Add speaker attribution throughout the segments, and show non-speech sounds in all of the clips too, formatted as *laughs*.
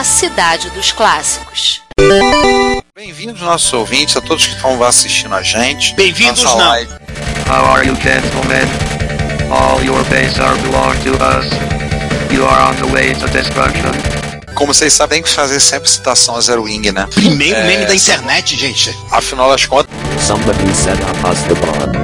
Speaker 1: A cidade dos clássicos.
Speaker 2: Bem-vindos, nossos ouvintes, a todos que estão assistindo a gente.
Speaker 3: Bem-vindos, não.
Speaker 2: live.
Speaker 4: How are you, gentlemen? All your base are belong to us. You are on the way to destruction.
Speaker 2: Como vocês sabem, tem que fazer sempre citação a Zero Wing, né?
Speaker 3: Primeiro
Speaker 2: É,
Speaker 3: meme da internet, gente.
Speaker 2: Afinal das contas,
Speaker 5: Somebody set up us the bomb.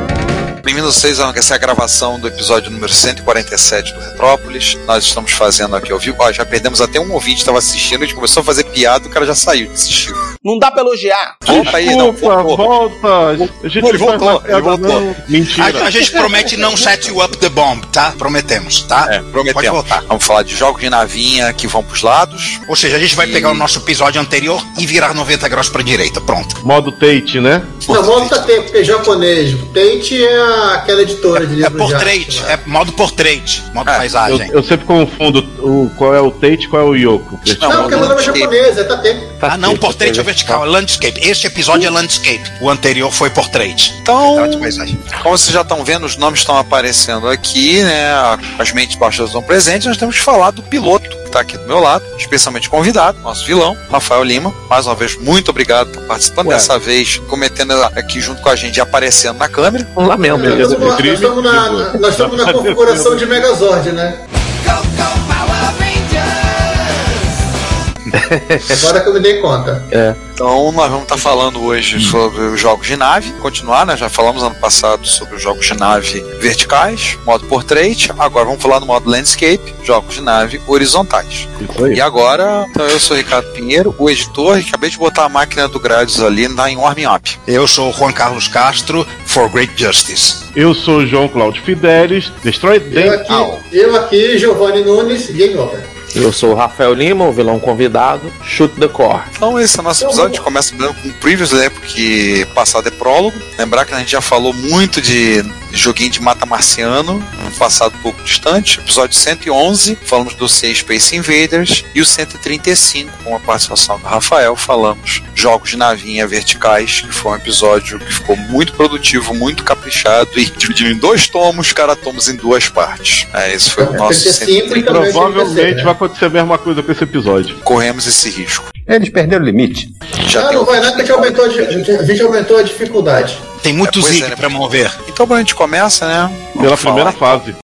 Speaker 2: Bem-vindos vocês a essa é a gravação do episódio número 147 do Retrópolis. Nós estamos fazendo aqui ao vivo. Já perdemos até um ouvinte que estava assistindo, a gente começou a fazer piada, o cara já saiu, desistiu.
Speaker 6: Não dá pra elogiar.
Speaker 2: Volta aí, não,
Speaker 7: Desculpa,
Speaker 2: voltou.
Speaker 7: volta. A gente
Speaker 2: Ele voltou, ele voltou.
Speaker 7: não. Mentira.
Speaker 3: A, a gente promete não set you up the bomb, tá? Prometemos, tá?
Speaker 2: É,
Speaker 3: Pode
Speaker 2: prometemos.
Speaker 3: voltar.
Speaker 2: Vamos falar de jogos de navinha que vão pros lados.
Speaker 3: Ou seja, a gente vai
Speaker 2: E-
Speaker 3: pegar o nosso episódio anterior e virar 90 graus pra direita. Pronto.
Speaker 7: Modo Tate, né?
Speaker 8: Não, volta tempo, porque é japonês. Tate é aquela editora de
Speaker 3: É
Speaker 8: livros de
Speaker 3: portrait,
Speaker 8: arte, né?
Speaker 3: é modo portrait, modo
Speaker 2: É,
Speaker 7: Eu,
Speaker 3: paisagem.
Speaker 7: eu sempre confundo o, qual é o Tate e qual é o Yoko.
Speaker 8: Não,
Speaker 2: Não,
Speaker 8: porque o nome é japonês, é Tate.
Speaker 3: Ah, não, portrait é vertical, é landscape. Este episódio é landscape. O anterior foi portrait.
Speaker 2: Então. Como vocês já estão vendo, os nomes estão aparecendo aqui, né? As mentes baixas estão presentes. Nós temos que falar do piloto que está aqui do meu lado, especialmente convidado, nosso vilão, Rafael Lima. Mais uma vez, muito obrigado por participando.
Speaker 7: Ué.
Speaker 2: Dessa vez, cometendo aqui junto com a gente e aparecendo na câmera.
Speaker 5: Vamos lá mesmo, beleza.
Speaker 8: nós estamos na, na- nós estamos na configuração de Megazord, né? *laughs* Agora que eu me dei conta.
Speaker 2: Então, nós vamos estar falando hoje sobre os jogos de nave. Continuar, né? Já falamos ano passado sobre os jogos de nave verticais, modo portrait. Agora vamos falar no modo landscape, jogos de nave horizontais. E agora, então eu sou o Ricardo Pinheiro, o editor, e acabei de botar a máquina do Grades ali na em warming up.
Speaker 3: Eu sou o Juan Carlos Castro, for great justice.
Speaker 7: Eu sou o João Cláudio Fidelis. Destroy
Speaker 8: Eu
Speaker 7: them
Speaker 8: aqui, eu aqui, Giovanni Nunes, Game Over.
Speaker 5: Eu sou o Rafael Lima, o vilão convidado. Shoot the core.
Speaker 2: Então esse é o nosso episódio, a gente começa com previews, né? Porque passado é prólogo. Lembrar que a gente já falou muito de joguinho de mata marciano, no passado um pouco distante. Episódio 111, falamos do C Space Invaders. E o 135, com a participação do Rafael, falamos jogos de navinha verticais, que foi um episódio que ficou muito produtivo, muito caprichado e dividido em dois tomos, cada tomos em duas partes. É, esse foi o
Speaker 8: É,
Speaker 2: nosso
Speaker 8: 35 e
Speaker 2: 130.
Speaker 8: também
Speaker 7: Provavelmente
Speaker 8: 36, né?
Speaker 7: vai acontecer a mesma coisa com esse episódio.
Speaker 2: Corremos esse risco.
Speaker 6: Eles perderam o limite.
Speaker 2: Já
Speaker 8: Não,
Speaker 2: tem
Speaker 8: não
Speaker 2: um
Speaker 8: vai nada que aumentou, a gente aumentou a dificuldade.
Speaker 3: Tem muito
Speaker 2: É,
Speaker 3: zig
Speaker 2: é, né?
Speaker 3: pra mover.
Speaker 2: Então, a gente começa, né?
Speaker 7: Pela primeira fase.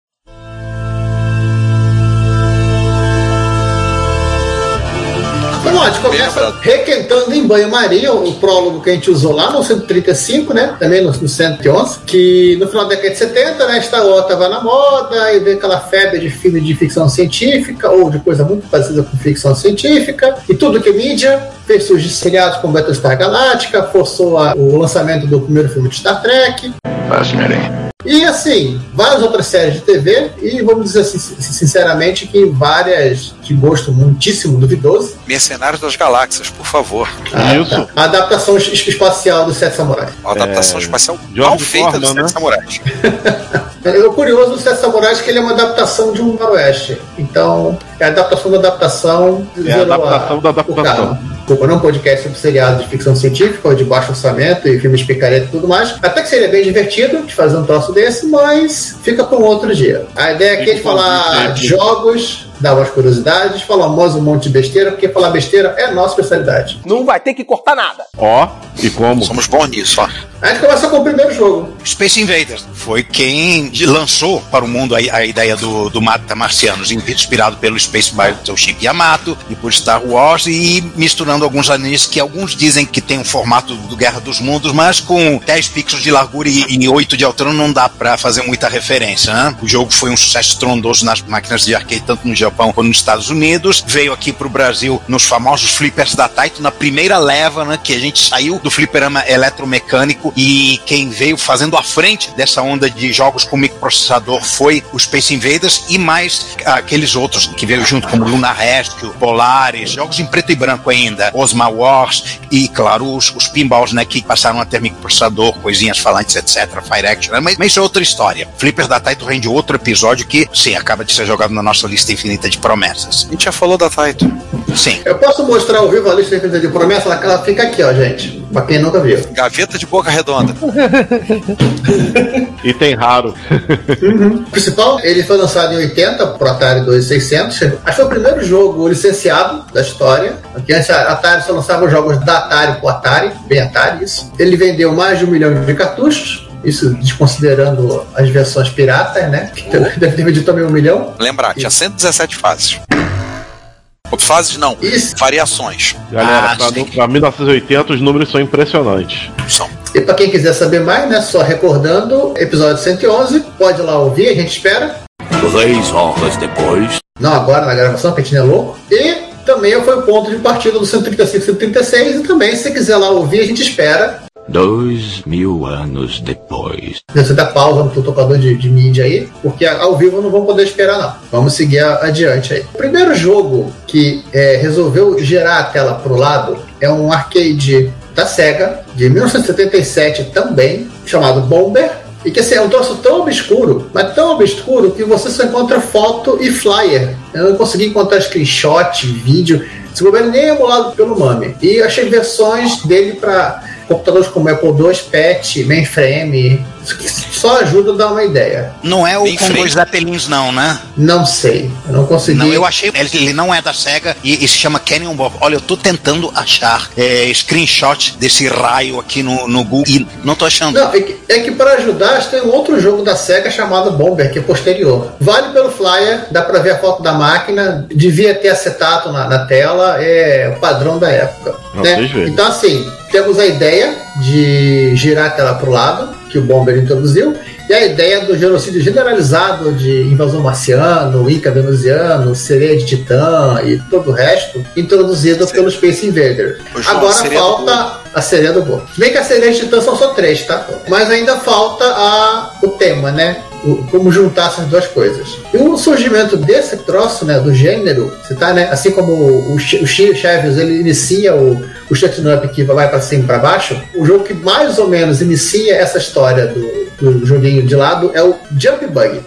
Speaker 8: Começa requentando em banho-maria o prólogo que a gente usou lá no 135, né? Também no, no 111, que no final da década de 70, né? Star Wars tava na moda e veio aquela febre de filme de ficção científica ou de coisa muito parecida com ficção científica e tudo que é mídia fez surgir seriados como Battlestar Galactica, forçou a- o lançamento do primeiro filme de Star Trek,
Speaker 4: Fascinating.
Speaker 8: E assim, várias outras séries de TV, e vamos dizer assim, sin- sinceramente que várias de gosto muitíssimo duvidoso.
Speaker 2: Mercenários das Galáxias, por favor.
Speaker 8: A-
Speaker 7: Isso.
Speaker 8: A adaptação es- espacial dos Sete Samurais.
Speaker 2: Uma adaptação espacial
Speaker 7: George
Speaker 2: mal feita
Speaker 7: Foreman,
Speaker 2: Sete
Speaker 7: né?
Speaker 2: Samurais. *laughs*
Speaker 8: É, O curioso dos Sete Samurais é que ele é uma adaptação de um faroeste. Então, é a adaptação da adaptação.
Speaker 7: É a adaptação da
Speaker 8: o
Speaker 7: adaptação.
Speaker 8: Desculpa, não podcast sobre seriados de ficção científica ou de baixo orçamento e filmes picareta e tudo mais. Até que seria bem divertido de fazer um troço desse, mas fica para um outro dia. A ideia aqui é de falar jogos, dar umas curiosidades, falar um monte de besteira, porque falar besteira é a nossa especialidade.
Speaker 6: Não vai ter que cortar nada.
Speaker 7: Ó, e como?
Speaker 2: Somos bons nisso, ó.
Speaker 8: A gente começa com o primeiro jogo.
Speaker 3: Space Invaders foi quem lançou para o mundo a, a ideia do, do Mata Marcianos, inspirado pelo Space Battleship Yamato e por Star Wars e misturando alguns animes que alguns dizem que tem um formato do Guerra dos Mundos, mas com 10 pixels de largura e, e 8 de altura não dá para fazer muita referência. Né? O jogo foi um sucesso estrondoso nas máquinas de arcade, tanto no Japão Japão ou nos Estados Unidos, veio aqui pro Brasil nos famosos flippers da Taito, na primeira leva, né, que a gente saiu do flipperama eletromecânico e quem veio fazendo a frente dessa onda de jogos com microprocessador foi o Space Invaders e mais aqueles outros que veio junto como Luna Rescue, Polaris, jogos em preto e branco ainda, Osma Wars e, claro, os, os pinballs, né, que passaram a ter microprocessador, coisinhas falantes, etc, Fire Action, né, mas, mas isso é outra história. Flippers da Taito rende outro episódio que, sim, acaba de ser jogado na nossa lista infinita de promessas.
Speaker 2: A gente já falou da Taito.
Speaker 3: Sim.
Speaker 8: Eu posso mostrar ao vivo a lista infinita de promessas? Ela- Ela fica aqui, ó, gente. Pra quem nunca viu.
Speaker 2: Gaveta de boca redonda.
Speaker 7: Item raro.
Speaker 8: O principal, ele foi lançado em 80 pro Atari 2600. Acho que foi o primeiro jogo licenciado da história. Porque antes a Atari só lançava jogos da Atari pro Atari, bem Atari isso. Ele vendeu mais de um milhão de cartuchos. Isso desconsiderando as versões piratas, né? Que deve ter vendido também um milhão.
Speaker 2: Lembrar, tinha 117 fases. Fases não,
Speaker 8: Isso.
Speaker 2: variações.
Speaker 7: Galera,
Speaker 3: Ah,
Speaker 7: pra,
Speaker 3: sim.
Speaker 7: pra 1980 os números são impressionantes.
Speaker 2: São.
Speaker 8: E pra quem quiser saber mais, né? Só recordando, episódio 111. Pode ir lá ouvir, a gente espera.
Speaker 9: Três horas depois.
Speaker 8: Não agora na gravação, que a gente não é louco. E também foi o ponto de partida do 135 136. E também, se você quiser lá ouvir, a gente espera.
Speaker 9: Dois mil anos depois.
Speaker 8: Você dá pausa no tocador de, de mídia aí, porque ao vivo não vão poder esperar, não. Vamos seguir adiante aí. O primeiro jogo que é, resolveu gerar a tela pro lado é um arcade da SEGA, de 1977 também, chamado Bomber. E que assim, é um troço tão obscuro, mas tão obscuro que você só encontra foto e flyer. Eu não consegui encontrar screenshot, vídeo. Esse governo nem é emulado pelo MAME. E achei versões dele para computadores como Apple II, PET, mainframe. Isso que Só ajuda a dar uma ideia.
Speaker 3: Não é o com dois Zeppelins, não, né?
Speaker 8: Não sei. Eu não consegui.
Speaker 3: Não, eu achei. Ele, ele não é da SEGA e, e se chama Cannonball. Olha, eu tô tentando achar é, screenshot desse raio aqui no, no Google e não tô achando.
Speaker 8: Não, é que, é que para ajudar, tem um outro jogo da SEGA chamado Bomber, que é posterior. Vale pelo flyer, dá para ver a foto da máquina, devia ter acetato na, na tela, é o padrão da época.
Speaker 7: Não,
Speaker 8: né? Então, assim, temos a ideia de girar a tela para o lado, que o Bomber introduziu, e a ideia do genocídio generalizado de invasão marciano, Inca venusiano, sereia de titã e todo o resto, introduzido pelo Space Invader.
Speaker 2: Ô, João, a
Speaker 8: Agora falta a sereia do bolo. Se bem que a sereia de titã são só três, tá? Mas ainda falta a, o tema, né? Como juntar essas duas coisas. E o surgimento desse troço, né, do gênero, você tá, né, assim como o, o Ch- Chaves, ele inicia o, o shutting up que vai para cima e para baixo, o jogo que mais ou menos inicia essa história do, do joguinho de lado é o Jump Bug.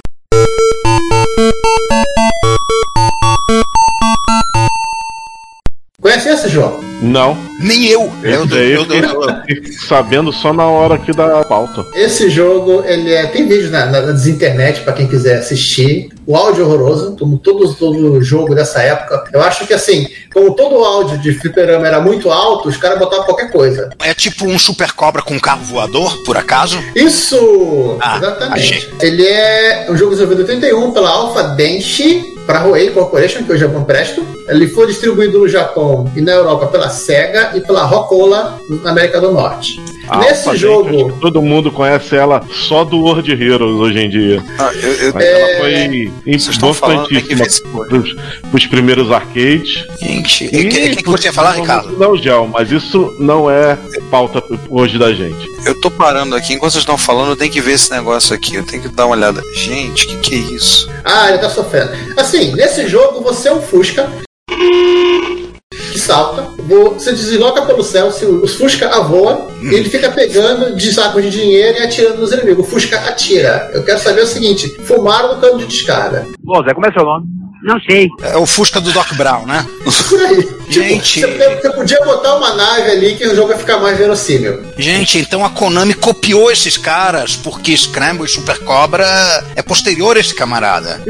Speaker 8: Conhece esse, João?
Speaker 7: Não.
Speaker 3: Nem eu. Eu,
Speaker 7: Esse
Speaker 3: eu,
Speaker 7: daí
Speaker 3: eu,
Speaker 7: eu fiquei-
Speaker 3: eu-
Speaker 7: fiquei sabendo só na hora aqui da pauta.
Speaker 8: Esse jogo, ele é, tem vídeo na, na, nas internet para quem quiser assistir. O áudio é horroroso, como todo, todo jogo dessa época. Eu acho que assim, como todo o áudio de fliperama era muito alto, os caras botavam qualquer coisa.
Speaker 3: é tipo um super cobra com um carro voador, por acaso?
Speaker 8: Isso!
Speaker 3: Ah,
Speaker 8: exatamente.
Speaker 3: achei.
Speaker 8: Ele é um jogo desenvolvido em 81 pela Alpha Denshi para a Huei Corporation, que hoje é Presto. Ele foi distribuído no Japão e na Europa pela Sega e pela Rockola na América do Norte.
Speaker 7: A
Speaker 8: Nesse
Speaker 7: Alpha, gente,
Speaker 8: jogo,
Speaker 7: que todo mundo conhece ela só do World Heroes hoje em dia.
Speaker 2: Ah, eu, eu-
Speaker 7: Mas
Speaker 8: É,
Speaker 7: ela foi
Speaker 2: que
Speaker 7: importantíssima pros, pros primeiros arcades.
Speaker 3: Gente, o que, que, que você ia falar, Ricardo?
Speaker 7: Não, Gel, mas isso não é pauta hoje da gente.
Speaker 2: eu tô parando aqui, enquanto vocês estão falando, eu tenho que ver esse negócio aqui, eu tenho que dar uma olhada. Gente, o que, que é isso?
Speaker 8: Ah, ele tá sofrendo. Assim, nesse jogo você é um Fusca salta, você desloca pelo céu, se o Fusca a voa, e ele fica pegando de sacos de dinheiro e atirando nos inimigos. O Fusca atira. Eu quero saber o seguinte: fumaram no cano de descarga.
Speaker 6: Ô, Zé, como é seu nome?
Speaker 10: Não sei.
Speaker 3: É o Fusca do Doc Brown, né? *laughs*
Speaker 8: Por aí.
Speaker 3: Gente.
Speaker 8: Tipo, você, você podia botar uma nave ali que o jogo ia ficar mais verossímil.
Speaker 3: Gente, então a Konami copiou esses caras, porque Scramble e Super Cobra é posterior a esse camarada.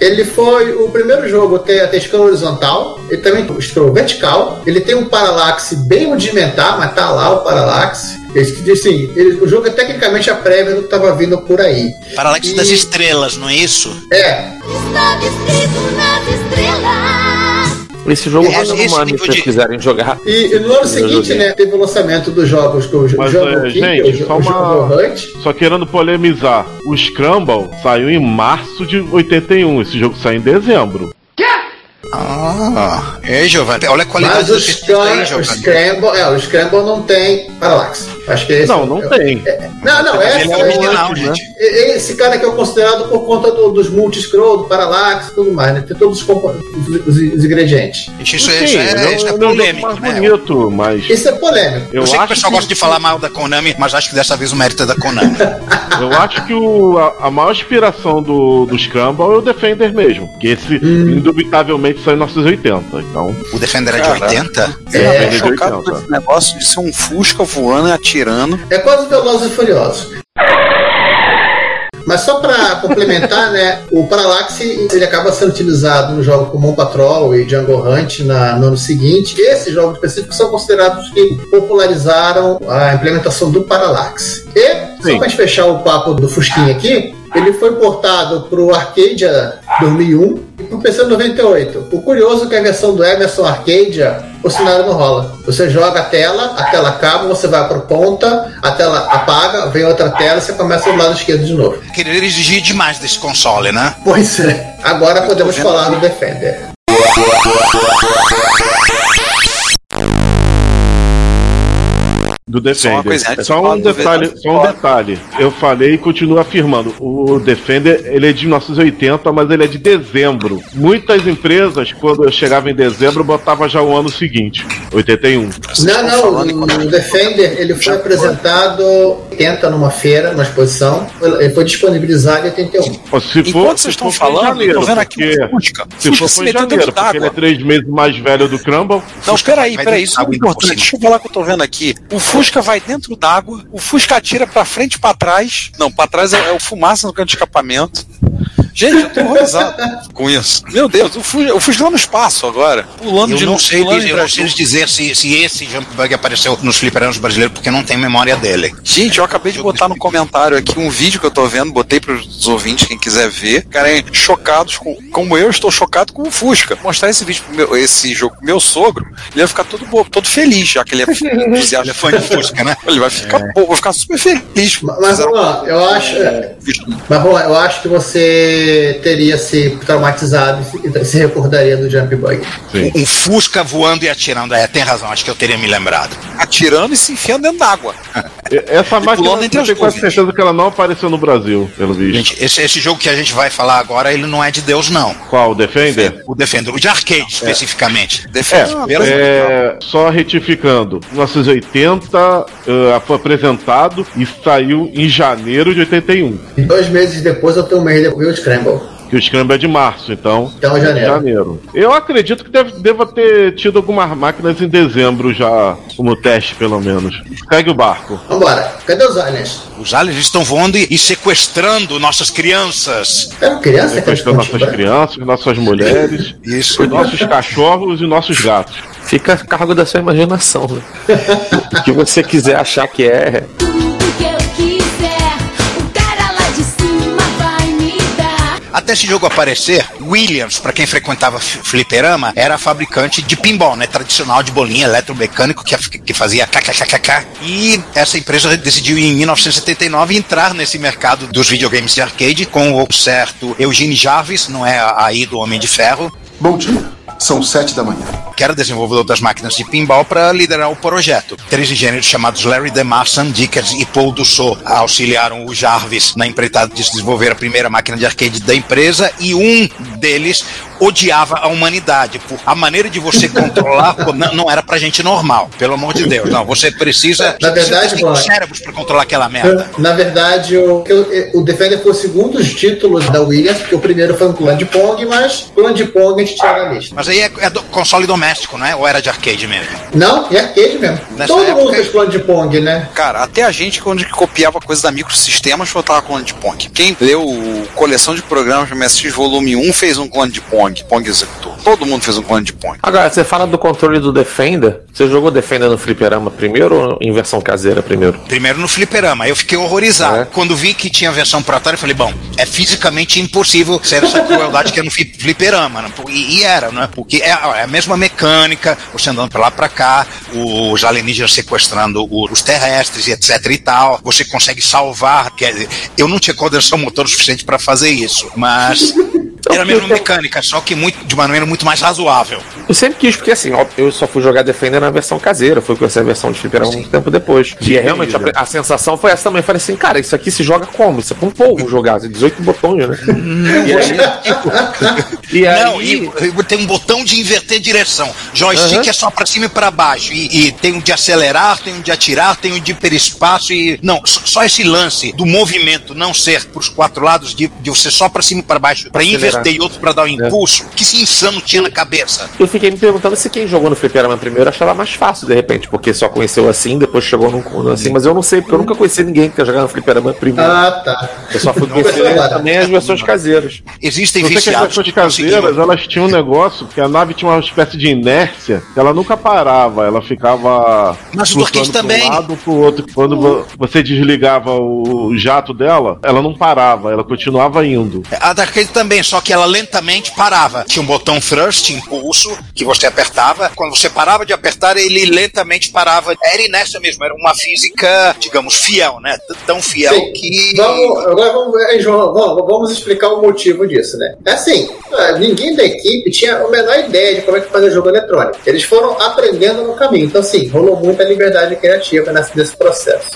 Speaker 8: Ele foi o primeiro jogo a ter a ter escala horizontal, ele também escala vertical, ele tem um paralaxe bem rudimentar, mas tá lá o paralaxe. Esse- Assim, ele- o jogo é tecnicamente a prévia do que tava vindo por aí.
Speaker 3: Paralaxe
Speaker 8: E-
Speaker 3: das estrelas, não é isso?
Speaker 8: É,
Speaker 11: Estava escrito nas estrelas.
Speaker 5: Esse jogo
Speaker 3: É,
Speaker 5: roda no Mami
Speaker 3: nível
Speaker 5: se vocês quiserem jogar.
Speaker 8: e, e no ano
Speaker 5: Eu
Speaker 8: seguinte, né, teve o lançamento dos jogos que o jo-
Speaker 7: Mas,
Speaker 8: jogo
Speaker 7: é,
Speaker 8: King,
Speaker 7: gente,
Speaker 8: o, jo-
Speaker 7: só
Speaker 8: o jogo
Speaker 7: uma-
Speaker 8: Hunt.
Speaker 7: Só querendo polemizar, o Scramble saiu em março de 81. Esse jogo saiu em dezembro.
Speaker 3: Ah, é, Giovanni. Olha a qualidade
Speaker 8: Mas
Speaker 3: do
Speaker 8: o,
Speaker 3: aí,
Speaker 8: Scram- o. Scramble, é, o Scramble não tem Parallax. Acho que esse
Speaker 7: Não, não tem.
Speaker 8: Não, não, essa
Speaker 3: ele é
Speaker 8: é o-
Speaker 3: original,
Speaker 7: né?
Speaker 3: gente.
Speaker 8: E- Esse cara que é considerado por conta do- dos multi-scroll, do Parallax e tudo mais, né? Tem todos os, os- os- ingredientes.
Speaker 3: Gente, Isso,
Speaker 7: Sim,
Speaker 3: é, isso é,
Speaker 7: ele
Speaker 3: isso é
Speaker 7: um
Speaker 3: polêmico,
Speaker 7: mais
Speaker 3: né?
Speaker 7: bonito, mas
Speaker 8: Isso é polêmico.
Speaker 3: Eu,
Speaker 7: Eu
Speaker 3: sei que o pessoal
Speaker 7: que-
Speaker 3: gosta de falar mal da Konami, mas acho que dessa vez o mérito é da Konami. *laughs*
Speaker 7: eu acho que o, a, a maior inspiração do, do Scramble é o Defender mesmo. Que esse, indubitavelmente, saiu em 1980. Então,
Speaker 3: O Defender é de
Speaker 2: Caraca.
Speaker 3: 80?
Speaker 2: Eu
Speaker 8: É,
Speaker 2: tô
Speaker 7: de
Speaker 2: chocado
Speaker 7: 80.
Speaker 2: com esse negócio de ser um Fusca voando e atirando.
Speaker 8: É quase Velozes e Furiosos. Mas só para complementar, né, o Parallax ele acaba sendo utilizado no jogo como Moon Patrol e Django Hunt na, no ano seguinte. Esses jogos específicos são considerados que popularizaram a implementação do Parallax. E, só
Speaker 7: Sim.
Speaker 8: para fechar o papo do Fusquinha aqui, ele foi portado para o Arcadia 2001 e para o PC 98. O curioso é que a versão do Emerson Arcadia, o cenário não rola. Você joga a tela, a tela acaba, você vai para ponta, a tela apaga, vem outra tela e você começa do lado esquerdo de novo.
Speaker 3: Querer exigir demais desse console, né?
Speaker 8: Pois é. Agora podemos falar do Defender.
Speaker 7: Do
Speaker 2: Só uma
Speaker 7: Defender. Só
Speaker 2: de falar
Speaker 7: um
Speaker 2: do
Speaker 7: detalhe, só um detalhe. Eu falei e continuo afirmando. O Defender, ele é de 1980, mas ele é de dezembro. Muitas empresas, quando eu chegava em dezembro, botava já o ano seguinte, 81.
Speaker 8: Não, não, o Defender ele foi apresentado em 80 numa feira, numa exposição. Ele foi disponibilizado em 81.
Speaker 7: Pô, Se for,
Speaker 2: Enquanto
Speaker 7: se
Speaker 2: vocês estão falando,
Speaker 7: janeiro,
Speaker 2: eu tô vendo aqui Fusca.
Speaker 7: Se for
Speaker 2: se
Speaker 7: foi em janeiro, porque ele é três meses mais velho do Crumble.
Speaker 2: Não, peraí, peraí, isso é importante. Deixa eu falar o que eu tô vendo aqui. O Fusca vai dentro d'água, o Fusca atira pra frente e pra trás. Não, pra trás é, é o fumaça no canto de escapamento. Gente, eu tô horrorizado com isso. Meu Deus, o Fusca, o Fusca tá no espaço agora, pulando
Speaker 3: Eu
Speaker 2: de
Speaker 3: não sei,
Speaker 2: pulando
Speaker 3: eu não sei dizer se, se esse Jump Bug apareceu nos fliperanos brasileiros, porque eu não tenho memória dele.
Speaker 2: Gente, eu acabei de botar no comentário aqui um vídeo que eu tô vendo, botei pros ouvintes, quem quiser ver. Ficarem chocados com, como eu estou chocado com o Fusca. Mostrar esse vídeo, pro meu, esse jogo pro meu sogro, ele vai ficar todo, bo- todo feliz, já que ele é *laughs* entusiasta.
Speaker 3: Ele é fã de Fusca, né?
Speaker 2: Ele vai ficar, pô, vai ficar super feliz.
Speaker 8: Mas, mas Juan, eu acho. Mas Juan, eu acho que você teria se traumatizado e se- recordaria do Jump Bug.
Speaker 3: Um Fusca voando e atirando. É, tem razão, acho que eu teria me lembrado.
Speaker 2: atirando e se enfiando dentro d'água.
Speaker 7: Essa máquina, eu tenho quase certeza que ela não apareceu no Brasil, pelo visto.
Speaker 3: Gente, esse, esse jogo que a gente vai falar agora, ele não é de Deus, não.
Speaker 7: Qual, o Defender?
Speaker 3: O Defender, o de arcade, especificamente.
Speaker 2: Defesa.
Speaker 7: É, só retificando, 1980 eh, foi apresentado e saiu em janeiro de 81.
Speaker 8: E dois meses depois eu tenho um mês depois o Scramble.
Speaker 7: Que o Scramble é de março, então.
Speaker 8: Então, janeiro.
Speaker 7: Eu acredito que deve, deva ter tido algumas máquinas em dezembro já, como teste, pelo menos. Segue o barco.
Speaker 8: Vambora. Cadê os aliens?
Speaker 3: Os aliens estão voando e, e sequestrando nossas crianças.
Speaker 8: Crianças que
Speaker 7: Sequestrando nossas crianças, nossas mulheres,
Speaker 3: Isso.
Speaker 7: nossos cachorros e nossos gatos.
Speaker 5: Fica a cargo da sua imaginação, né? *laughs* o que você quiser achar que é.
Speaker 3: Até esse jogo aparecer, Williams, pra quem frequentava fliperama, era fabricante de pinball, né? Tradicional de bolinha eletromecânico que, que fazia kkkk. E essa empresa decidiu em 1979 entrar nesse mercado dos videogames de arcade com o certo Eugene Jarvis, não é aí do Homem de Ferro,
Speaker 10: Bom dia, são sete da manhã.
Speaker 3: que era desenvolvedor das máquinas de pinball, para liderar o projeto. Três engenheiros chamados Larry DeMarson, Dickers e Paul Dussault auxiliaram o Jarvis na empreitada de desenvolver a primeira máquina de arcade da empresa e um deles odiava a humanidade. Por a maneira de você controlar não, não era pra gente normal, pelo amor de Deus. Não, você precisa.
Speaker 8: Na verdade,
Speaker 3: você tem cérebros pra controlar aquela merda.
Speaker 8: Na verdade, o, o Defender foi o segundo dos títulos da Williams, porque o primeiro foi um clone de Pong, mas clone de Pong a gente tira da lista.
Speaker 3: Mas aí é, é do console doméstico, né? Ou era de arcade mesmo?
Speaker 8: Não, e arcade mesmo.
Speaker 3: Nessa
Speaker 8: Todo
Speaker 3: época-
Speaker 8: mundo fez clone de Pong, né?
Speaker 2: Cara, até a gente, quando copiava coisa da microsistemas, botava clone de Pong. Quem leu o Coleção de Programas do MSX Volume 1 fez um clone de Pong, Pong Executor. Todo mundo fez um clone de Pong.
Speaker 5: Agora, você fala do controle do Defender. Você jogou Defender no fliperama primeiro ou em versão caseira primeiro?
Speaker 3: Primeiro no fliperama. Eu fiquei horrorizado.
Speaker 5: É.
Speaker 3: Quando vi que tinha versão pro Atari, eu falei, bom, é fisicamente impossível ser essa crueldade que é no fliperama. né? E, e era, não é? Porque é a, é a mesma mecânica, você andando pra lá pra cá, os alienígenas sequestrando os terrestres e etc e tal. Você consegue salvar. Quer dizer, eu não tinha coordenação motor suficiente pra fazer isso, mas.
Speaker 5: Então,
Speaker 3: Era a mesma mecânica, só que muito, de uma maneira muito mais razoável.
Speaker 5: Eu sempre quis, porque assim, ó, eu só fui jogar Defender na versão caseira, fui com essa versão de fliperama muito tempo depois. E é, realmente a, a sensação foi essa também. Eu falei assim, cara, isso aqui se joga como? Isso é pra um povo jogar, 18 botões, né? e aí, *laughs* e aí
Speaker 3: Não, e, tem um botão de inverter direção. Joystick
Speaker 5: Aham.
Speaker 3: é só pra cima e pra baixo. E, e tem um de acelerar, tem um de atirar, tem um de hiperespaço e. Não, só esse lance do movimento não ser pros quatro lados, de, de você só pra cima e pra baixo, pra
Speaker 5: Acelerar.
Speaker 3: E outro pra dar o impulso, que esse insano tinha na cabeça.
Speaker 5: eu fiquei me perguntando se quem jogou no fliperama primeiro achava mais fácil, de repente, porque só conheceu assim, depois chegou no, no assim, mas eu não sei, porque eu nunca conheci ninguém que jogado no fliperama primeiro.
Speaker 8: Ah, tá.
Speaker 5: Eu só fui conhecer também as versões caseiras.
Speaker 3: Existem
Speaker 7: Eu que as
Speaker 3: viciados
Speaker 7: versões
Speaker 3: que
Speaker 7: caseiras, elas tinham um negócio que a nave tinha uma espécie de inércia, que ela nunca parava, ela ficava
Speaker 3: Mas o
Speaker 7: pra
Speaker 3: também.
Speaker 7: um lado pro outro. Quando vo- você desligava o jato dela, ela não parava, ela continuava indo.
Speaker 3: A da arcade também, só que ela lentamente parava. Tinha um botão thrust, impulso, que você apertava. Quando você parava de apertar, ele lentamente parava. Era inércia mesmo, era uma física, digamos, fiel, né? Tão fiel
Speaker 8: Sim.
Speaker 3: que.
Speaker 8: Vamos, agora vamos, aí, João, vamos, vamos explicar o motivo disso, né? É assim, ah, ninguém da equipe tinha a menor ideia de como é que fazia jogo eletrônico. Eles foram aprendendo no caminho. Então, assim, rolou muita liberdade criativa nesse, nesse processo.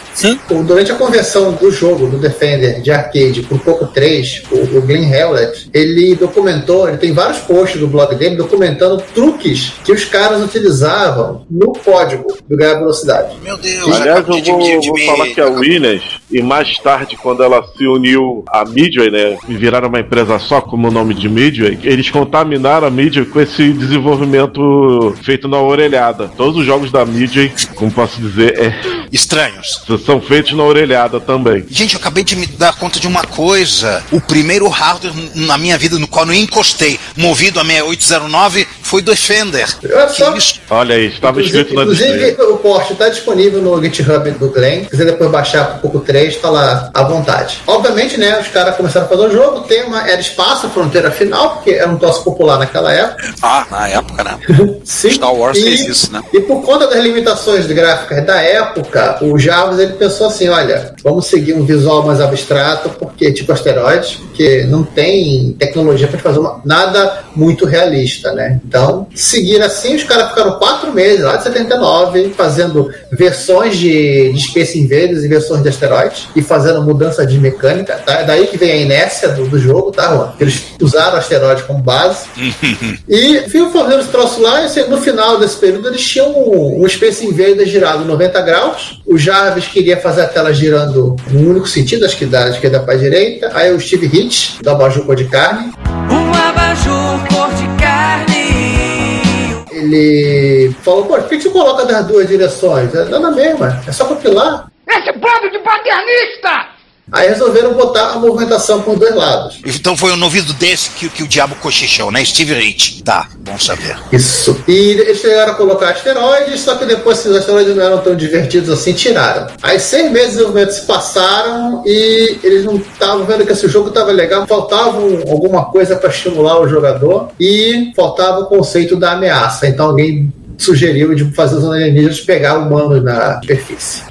Speaker 8: O- Durante a conversão do jogo, do Defender de arcade pro Poco 3, o, o Glenn Hewlett, ele documentou, ele tem vários posts do blog dele documentando truques que os caras utilizavam no código do ganhar velocidade.
Speaker 3: Meu Deus,
Speaker 7: Aliás, eu
Speaker 3: de-
Speaker 7: vou,
Speaker 3: de- de
Speaker 7: vou
Speaker 3: me-
Speaker 7: falar que a Williams, e mais tarde, quando ela se uniu à Midway, né, e viraram uma empresa só como o nome de Midway, eles contaminaram a Midway com esse desenvolvimento feito na orelhada. Todos os jogos da Midway, como posso dizer, é,
Speaker 3: Estranhos.
Speaker 7: são feitos na orelhada também.
Speaker 3: Gente, eu acabei de me dar conta de uma coisa. O primeiro hardware na minha vida no qual eu encostei, movido a 6809, foi do Defender.
Speaker 8: Olha só.
Speaker 7: Olha aí, estava escrito na.
Speaker 8: Inclusive, o port está disponível no GitHub do Glenn. Se quiser depois baixar pro pouco 3, tá lá à vontade. Obviamente, né, os caras começaram a fazer o jogo. O tema era espaço, fronteira final, porque era um troço popular naquela época.
Speaker 2: Ah, na época, né? *laughs*
Speaker 8: Sim.
Speaker 2: Star Wars
Speaker 8: E-
Speaker 2: fez isso, né?
Speaker 8: E por conta das limitações gráficas da época, o Jarvis ele pensou assim: olha, vamos seguir um visual mais abstrato, porque tipo asteroides, porque não tem tecnologia para fazer uma- nada muito realista, né? Então, seguir assim, os caras ficaram quatro meses lá de 79 fazendo versões de, de Space Invaders e versões de asteroides e fazendo mudança de mecânica. Tá? Daí que vem a inércia do, do jogo, tá, Juan? Eles usaram asteroides como base. *laughs* E viu fazendo esse troço lá, e assim, no final desse período eles tinham um, um Space Invader girado 90 graus. O Jarvis queria fazer a tela girando no único sentido, acho que da esquerda para direita. Aí o Steve Hitch, da Abajur Cor de Carne,
Speaker 12: Um abajur cor de carne.
Speaker 8: ele falou: pô, por que você coloca das duas direções? É nada mesma, é só compilar.
Speaker 12: Esse bando de paternista!
Speaker 8: Aí resolveram botar a movimentação por dois lados.
Speaker 3: Então foi no ouvido desse que, que o diabo cochichou, né? Steve Rich. Tá, bom saber.
Speaker 8: Isso. E eles chegaram a colocar asteroides, só que depois se os asteroides não eram tão divertidos assim, tiraram. Aí seis meses de desenvolvimento se passaram e eles não estavam vendo que esse jogo estava legal, faltava um- alguma coisa para estimular o jogador e faltava o conceito da ameaça. Então alguém sugeriu de fazer os alienígenas pegar humanos na superfície.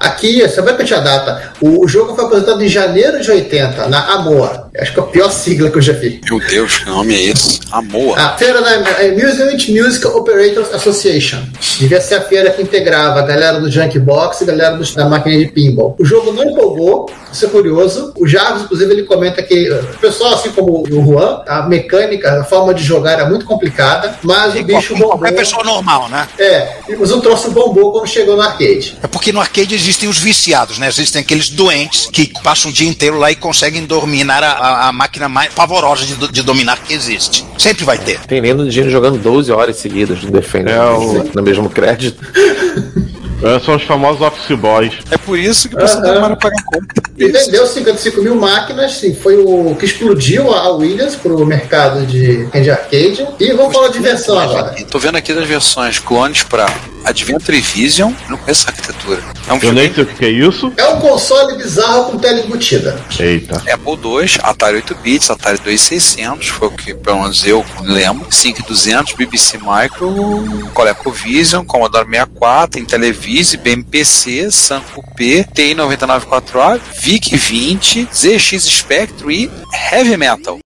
Speaker 8: Aqui, você vai repetir a data. O, jogo foi apresentado em janeiro de 80, na AMOA. Acho que é a pior sigla que eu já vi.
Speaker 2: Meu Deus, que nome é esse? Amoa.
Speaker 8: A feira da é Amusement Music Operators Association. Devia ser a feira que integrava a galera do Junkbox e a galera do- da máquina de pinball. O jogo não empolgou, isso é curioso. O Jarvis, inclusive, ele comenta que eh, o pessoal, assim como o Juan, a mecânica, a forma de jogar era muito complicada, mas o bicho bombou.
Speaker 3: Qualquer pessoa normal, né?
Speaker 8: É, mas o troço bombou quando chegou no arcade.
Speaker 3: É porque no arcade existem os viciados, né? Existem aqueles doentes que passam o dia inteiro lá e conseguem dominar a, a- a máquina mais pavorosa de, de dominar que existe. Sempre vai ter.
Speaker 5: Tem lendo de gente jogando 12 horas seguidas no Defender,
Speaker 7: É, o-
Speaker 5: no mesmo crédito. *laughs*
Speaker 7: É, são os famosos Office Boys.
Speaker 2: É por isso que você
Speaker 8: Aham.
Speaker 2: demora pra pagar conta.
Speaker 8: E vendeu 55 mil máquinas, sim, foi o que explodiu a Williams pro mercado de, de arcade. E vamos falar de versão agora.
Speaker 2: Tô vendo aqui das versões clones pra Adventure Vision. Não conheço essa arquitetura. É um
Speaker 7: Eu nem sei o que é isso.
Speaker 8: É um console bizarro com tela embutida.
Speaker 7: Eita.
Speaker 2: Apple II, Atari 8 bits, Atari 2600, foi o que pelo menos eu lembro. 5200, BBC Micro, ColecoVision, Commodore 64, Intellivision, BMPC, Sun Coupé, TI 994A, VIC 20, ZX Spectrum e Heavy Metal.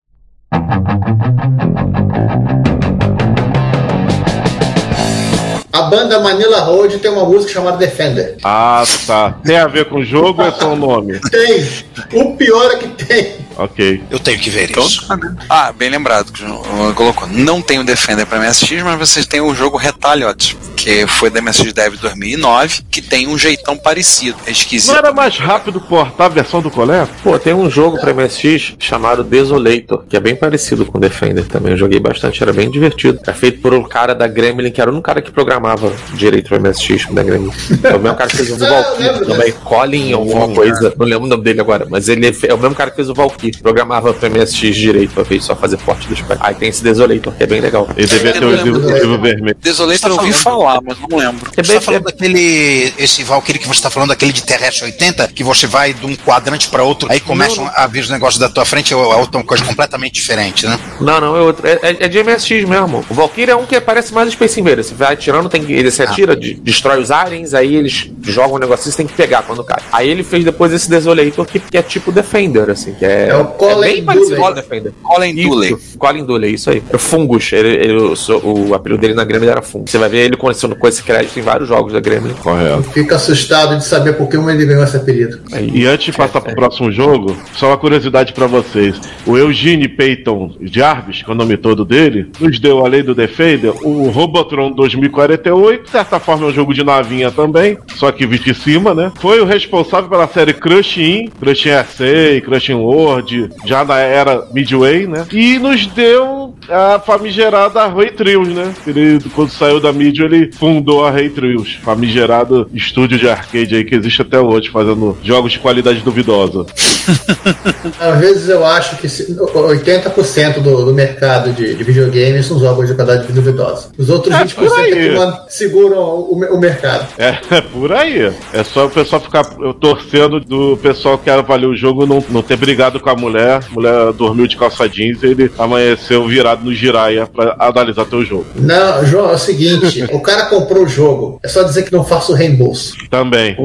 Speaker 8: A banda Manila Road tem uma música chamada Defender.
Speaker 7: Ah, tá. Tem a ver com o jogo ou é só o nome?
Speaker 8: Tem. O pior é que tem.
Speaker 7: Ok.
Speaker 3: Eu tenho que ver
Speaker 2: Então,
Speaker 3: isso.
Speaker 2: tá? Ah, bem lembrado que o João colocou. Não tem o Defender pra MSX, mas vocês têm o jogo Retaliot, que foi da MSX Dev 2009, que tem um jeitão parecido. É esquisito.
Speaker 7: Não era mais rápido portar a versão do Coleta?
Speaker 5: Pô, tem um jogo pra MSX chamado Desolator, que é bem parecido com Defender também. Eu joguei bastante, era bem divertido. É feito por um cara da Gremlin, que era um cara que programava direito pra MSX da Gremlin. É o mesmo cara que fez o Valkyrie também. Colin, alguma coisa. Não lembro o nome dele agora, mas ele é o mesmo cara que fez o Valkyrie. Programava pra MSX direito, pra ver só fazer porte dos pais. Aí tem esse Desolator, que é bem legal.
Speaker 7: Ele devia ter o livro, livro vermelho.
Speaker 2: Desolator eu ouvi falar, mas não lembro.
Speaker 5: É
Speaker 3: Você tá falando daquele. Esse Valkyrie que você tá falando, aquele de Terrestre 80, que você vai de um quadrante pra outro, aí começam a vir os negócios da tua frente, ou é outra coisa completamente diferente, né?
Speaker 5: Não, não, é outro. É, é- é de MSX mesmo. O Valkyrie é um que parece mais Space Invader. Você vai atirando, tem que, ele se atira, de- destrói os aliens, aí eles jogam um negocinho, você tem que pegar quando cai. Aí ele fez depois esse Desolator, que, que é tipo Defender, assim, que é.
Speaker 8: É o Colin
Speaker 5: bem parecido com o
Speaker 8: Dooley.
Speaker 5: Defender.
Speaker 2: Colin Dooley.
Speaker 5: Isso, Colin Dooley, isso aí. É Fungus. Ele, ele- o, o apelido dele na Gremlin era Fungus. Você vai ver ele colecionando com esse crédito em vários jogos da Gremlin.
Speaker 7: Correto.
Speaker 8: Fica assustado de saber por que ele ganhou esse apelido.
Speaker 7: E antes de passar pro próximo jogo, só uma curiosidade pra vocês. O Eugene Peyton Jarvis, que é o nome todo dele, nos deu, além do Defender, o Robotron 2048. De certa forma é um jogo de navinha também, só que visto de cima, né? Foi o responsável pela série Crush In, Crush In SA, Crush In World, já na era Midway, né? E nos deu a famigerada Ray Trios, né? Ele, quando saiu da Midway, ele fundou a Ray Trios, famigerado estúdio de arcade aí que existe até hoje, fazendo jogos de qualidade duvidosa. *laughs*
Speaker 8: Às vezes eu acho que se- 80% do, do mercado de, de videogames são jogos de qualidade duvidosa. Os outros
Speaker 7: É,
Speaker 8: 20%
Speaker 7: por aí.
Speaker 8: é que seguram o, o mercado.
Speaker 7: É, *laughs* é por aí. É só o pessoal ficar torcendo do pessoal que avaliou o jogo não, não ter brigado com a mulher. A mulher dormiu de calça jeans e ele amanheceu virado no giraia pra analisar teu jogo.
Speaker 8: Não, João, é o seguinte: *laughs* o cara comprou o jogo, é só dizer que não faça o reembolso.
Speaker 7: Também.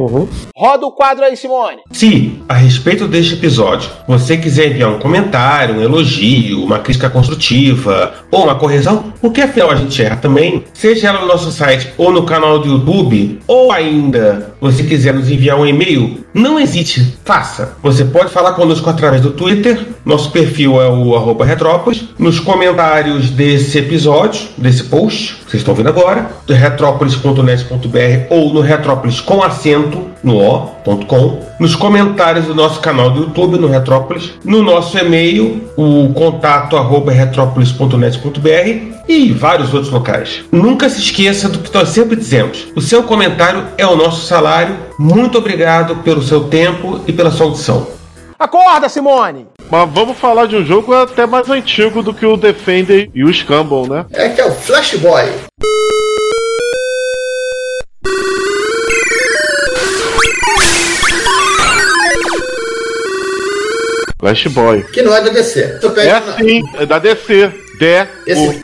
Speaker 6: Roda o quadro aí, Simone.
Speaker 13: Se, a respeito deste episódio, você quiser enviar um comentário, um elogio, uma crítica construtiva ou uma correção, porque afinal a gente erra também, seja ela no nosso site ou no canal do YouTube, ou ainda você quiser nos enviar um e-mail, não hesite, faça. Você pode falar conosco através do Twitter, nosso perfil é o arroba nos comentários desse episódio, desse post, vocês estão vendo agora, retrópolis.net.br ou no Retrópolis com acento no o.com, nos comentários do nosso canal do YouTube no Retrópolis, no nosso e-mail, o contato arroba retrópolis.net.br e vários outros locais. Nunca se esqueça do que nós sempre dizemos: o seu comentário é o nosso salário. Muito obrigado pelo seu tempo e pela sua audição.
Speaker 6: Acorda, Simone!
Speaker 7: Mas vamos falar de um jogo até mais antigo do que o Defender e o Scumble, né?
Speaker 8: É que é o Flash Boy.
Speaker 7: Flash Boy.
Speaker 8: Que não é da DC.
Speaker 7: É sim, é da DC. D.
Speaker 8: Esse-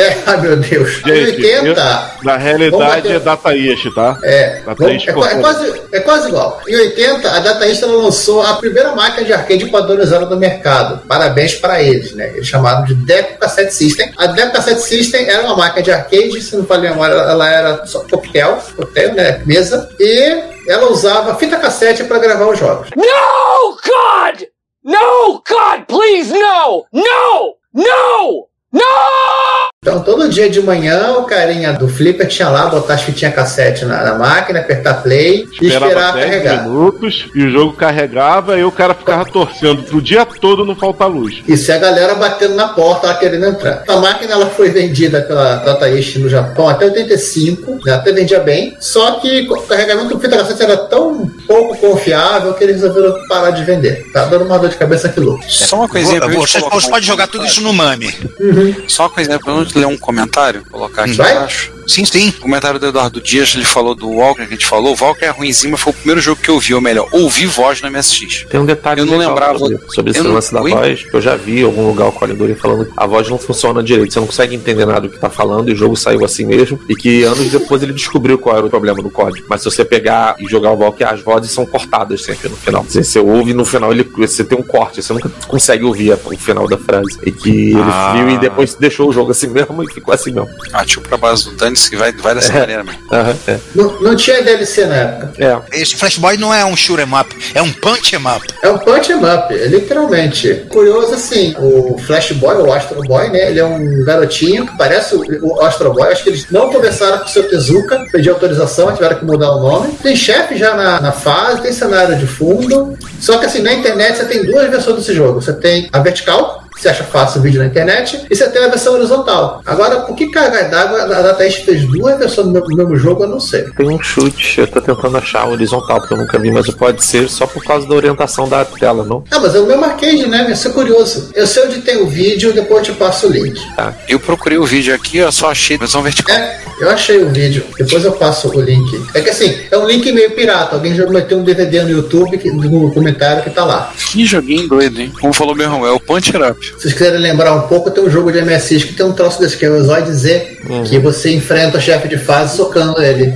Speaker 8: Né? Ai *laughs* meu Deus. Em
Speaker 7: Gente,
Speaker 8: 80.
Speaker 7: eu- na realidade
Speaker 8: bater-
Speaker 7: é Data East, tá?
Speaker 8: É,
Speaker 7: Data
Speaker 8: vamos-
Speaker 7: East
Speaker 8: é, é quase, é quase igual. Em 80, a Data East ela lançou a primeira máquina de arcade padronizada do mercado. Parabéns para eles, né? Eles chamaram de Deco Cassette System. A Deco Cassette System era uma máquina de arcade, se não falei a memória, ela era só coquetel, coquetel, né? Mesa. E ela usava fita cassete para gravar os jogos.
Speaker 6: No, God! No, God, please, no! No! No! No!
Speaker 8: Então, todo dia de manhã, o carinha do Flipper tinha lá, botar as fitinhas cassete na, na máquina, apertar play e esperar
Speaker 7: 10
Speaker 8: carregar.
Speaker 7: minutos e o jogo carregava e o cara ficava torcendo pro dia todo não faltar luz.
Speaker 8: Isso é a galera batendo na porta lá querendo entrar. A máquina ela foi vendida pela Data East no Japão até 85, né, até vendia bem. Só que o carregamento do fita cassete era tão pouco confiável que eles resolveram parar de vender. Tá dando uma dor de cabeça que louco.
Speaker 2: Só uma coisinha
Speaker 3: Você, pode jogar tudo isso no Mami.
Speaker 8: Uhum.
Speaker 2: Só uma coisinha pra gente ler um comentário, colocar aqui
Speaker 8: Vai.
Speaker 2: embaixo.
Speaker 3: Sim, sim.
Speaker 2: O comentário do Eduardo Dias, ele falou do Walker, que a gente falou. O Walker é ruimzinho, mas foi o primeiro jogo que eu vi, ou melhor, ouvi voz na MSX.
Speaker 5: Tem um detalhe
Speaker 2: Eu não lembrava-
Speaker 5: sobre, sobre esse
Speaker 2: não-
Speaker 5: lance da
Speaker 2: Oi?
Speaker 5: voz, que eu já vi em algum lugar o Colin falando que a voz não funciona direito, você não consegue entender nada do que tá falando e o jogo saiu assim mesmo, e que anos depois ele descobriu qual era o problema do código. Mas se você pegar e jogar o Valkyrie, as vozes são cortadas sempre no final. Você, você ouve e no final ele, você tem um corte, você nunca consegue ouvir o final da frase. E que ele
Speaker 2: Ah.
Speaker 5: viu e depois deixou o jogo assim mesmo e ficou assim mesmo.
Speaker 2: Partiu pra base do Tannis que vai, vai dessa
Speaker 5: É.
Speaker 2: maneira mesmo.
Speaker 5: Aham, é.
Speaker 8: Não, não tinha DLC na época.
Speaker 5: É.
Speaker 3: Esse Flashboy não é um shoot 'em up, é um punch 'em up.
Speaker 8: É um punch 'em up, é literalmente. Curioso assim, o Flash Boy, ou Astro Boy, né? Ele é um garotinho que parece o, o Astro Boy. Acho que eles não conversaram com o seu Tezuka, pediu autorização, tiveram que mudar o nome. Tem chefe já na, na fase, tem cenário de fundo. Só que assim, na internet você tem duas versões desse jogo. Você tem a vertical, você acha fácil o vídeo na internet, e você tem a versão horizontal. Agora, por que carga d'água a Dataeast fez duas versões do mesmo, do mesmo jogo, eu não sei.
Speaker 5: Tem um chute, eu tô tentando achar o horizontal, porque eu nunca vi, mas pode ser só por causa da orientação da tela, não?
Speaker 8: Ah, mas é o mesmo arcade, né? Isso é curioso. Eu sei onde tem o vídeo, depois eu te passo o link.
Speaker 5: Tá.
Speaker 2: Eu procurei o vídeo aqui, eu só achei versão vertical.
Speaker 8: É, eu achei o vídeo, depois eu passo o link. É que assim, é um link meio pirata. Alguém já meteu um DVD no YouTube, que- no comentário que tá lá.
Speaker 2: Que joguinho doido, hein? Como falou meu irmão, é o Punch It Up.
Speaker 8: Se vocês quiserem lembrar um pouco, tem um jogo de MSX que tem um troço desse que é o Exoid Z, que você enfrenta o chefe de fase socando ele.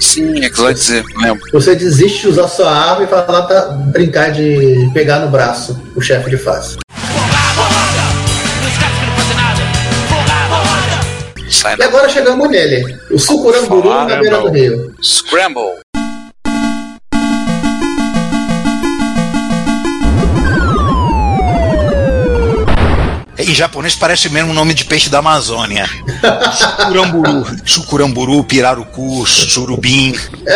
Speaker 2: Sim, é que vai dizer, lembro.
Speaker 8: Você desiste de usar sua arma e vai lá pra brincar de pegar no braço o chefe de fase. E agora chegamos nele, o Sucuramburu na beira do rio.
Speaker 2: Scramble.
Speaker 3: Em japonês parece mesmo o nome de peixe da Amazônia. Sucuramburu, sucuramburu, pirarucu, surubim.
Speaker 8: É,